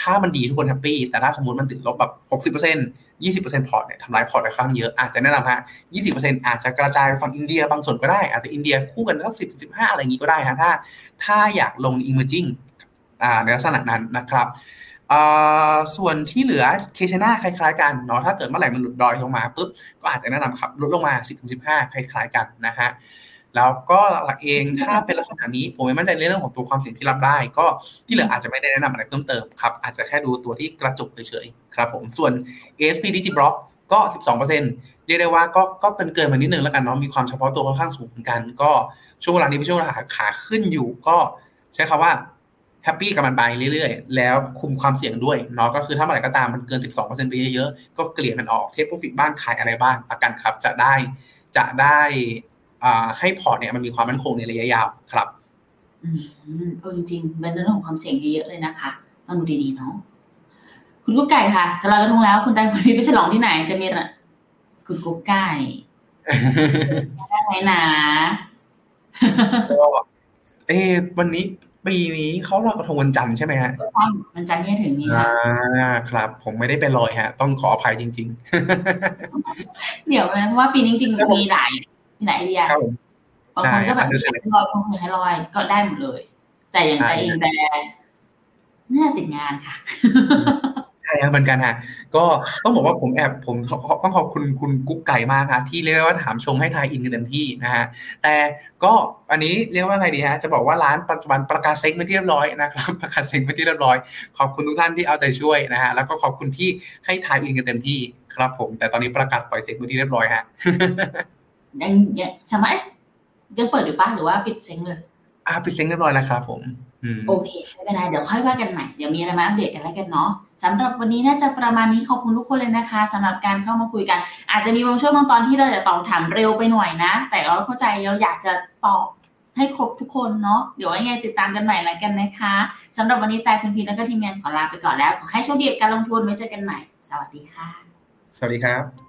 ถ้ามันดีทุกคนแฮปปี้แต่ถ้าสมมติมันติดลบแบบ60% 20%พอร์ตเนี่ยทำลายพอร์ตค่อนข้างเยอะอาจจะแนะนำฮะ20%อร์เซ็นอาจจะกระจายไปฝั่งอินเดียบางส่วนก็ได้อาจจะอินเดียคู่กันสัก10 15อะไรอย่างนี้ก็ได้ฮะถ้า ถ้าอยากลง emerging อ่าในลักษณะนั้นนะครับส่วนที่เหลือ K-CHINA คล้ายๆกันเนาะถ้าเกิดเมื่อไหร่มันหลุดดอยลงมาปุ๊บก็อาจจะแนะนำครับลดลงมา 10-15 คล้ายๆกันนะฮะ แล้วก็หลักเองถ้าเป็นลักษณะนี้ผมไม่มั่นใจในเรื่องของตัวความเสี่ยงที่รับได้ ก็ที่เหลืออาจจะไม่ได้แนะนำอะไรเพิ่มเติมครับอาจจะแค่ดูตัวที่กระจุกเฉยๆครับผมส่วน ASP Digiblock ก็ 12%เรียกได้ว่าก็ก็เกินเกินมานิดนึงแล้วกันเนาะมีความเฉพาะตัวค่อนข้างสูงเหมือนกัน ก็ช่วงเวลานี้เป็นช่วงเวลาขาขึ้นอยู่ ก็ใช้คำว่าแฮปปี้กับมันไปเรื่อยๆ แล้วคุมความเสี่ยงด้วยเนาะก็คือถ้าเมื่อไหร่ก็ตามมันเกิน 12%ไปเยอะๆ ก็เกลี่ยมันออกเทปโปรฟิตบ้างขายอะไรบ้างประกันครับ จะได้จะได้ ให้พอร์ตเนี่ยมันมีความมั่นคงในระยะยาวครับอืมเออจริงๆเป็นเรื่องของความเสี่ยงเยอะๆเลยนะคะ ต้องดูดีๆเนาะคุณกุ๊กไก่ค่ะจะลอยกระทงแล้ว คุณตายคนนี้ไปฉลองที่ไหนจะมีคุณกุ๊กไก่ได้ไหมนะก็เอวันนี้ปีนี้เขาลอยกระทงวันจันทร์ใช่ไหมฮะใช่วันจันทร์ที่ถึงนี้ค่ะอ่าครับ ผมไม่ได้ไปลอยฮะ ต้องขออภัยจริง ๆ เดี๋ยวนะเพราะว่าปีนี้จริงมีหลาย มีหลายไอเดียบางคนก็แบบลอยคงให้ลอยก็ได้หมดเลย แต่อย่างแต่เองแต่น่าติดงานค่ะใช่ครับเหมือนกันฮะก็ต้องบอกว่าผมแอบผมต้องขอบคุณคุณกุ๊กไก่มากครับที่เรียกว่าถามชงให้ทายอินกันเต็มที่นะฮะแต่ก็อันนี้เรียกว่าไงดีฮะจะบอกว่าร้านปัจจุบันประกาศเซ็งไปที่เรียบร้อยนะครับประกาศเซ็งไปที่เรียบร้อย ขอบคุณทุกท่านที่เอาใจช่วยนะฮะแล้วก็ขอบคุณที่ให้ทายอินกันเต็มที่ครับผม แต่ตอนนี้ประกาศปล่อยเซ็งไปที่เรียบร้อยฮะ ยังยังใช่ไหมยังเปิดอยู่ปะหรือว่าปิดเซ็งเลยอ่าปิดเซ็งเรียบร้อยแล้วครับผมโอเคไม่เป็นไรเดี๋ยวค่อยว่ากันใหม่เดี๋ยวมีอะไรมาอัปเดตกันแล้วกันเนาะสำหรับวันนี้น่าจะประมาณนี้ขอบคุณทุกคนเลยนะคะสำหรับการเข้ามาคุยกัน อาจจะมีบางช่วงบางตอนที่เราจะตอบถามเร็วไปหน่อยนะ แต่เราเข้าใจเราอยากจะตอบให้ครบทุกคนเนาะเดี๋ยวยังไงติดตามกันใหม่แล้วกันนะคะสำหรับวันนี้แต่คุณพีแล้วก็ทีมงานขอลาไปก่อนแล้วขอให้โชคดีกับการลงทุนไว้เจอกันใหม่ สวัสดีค่ะ สวัสดีครับ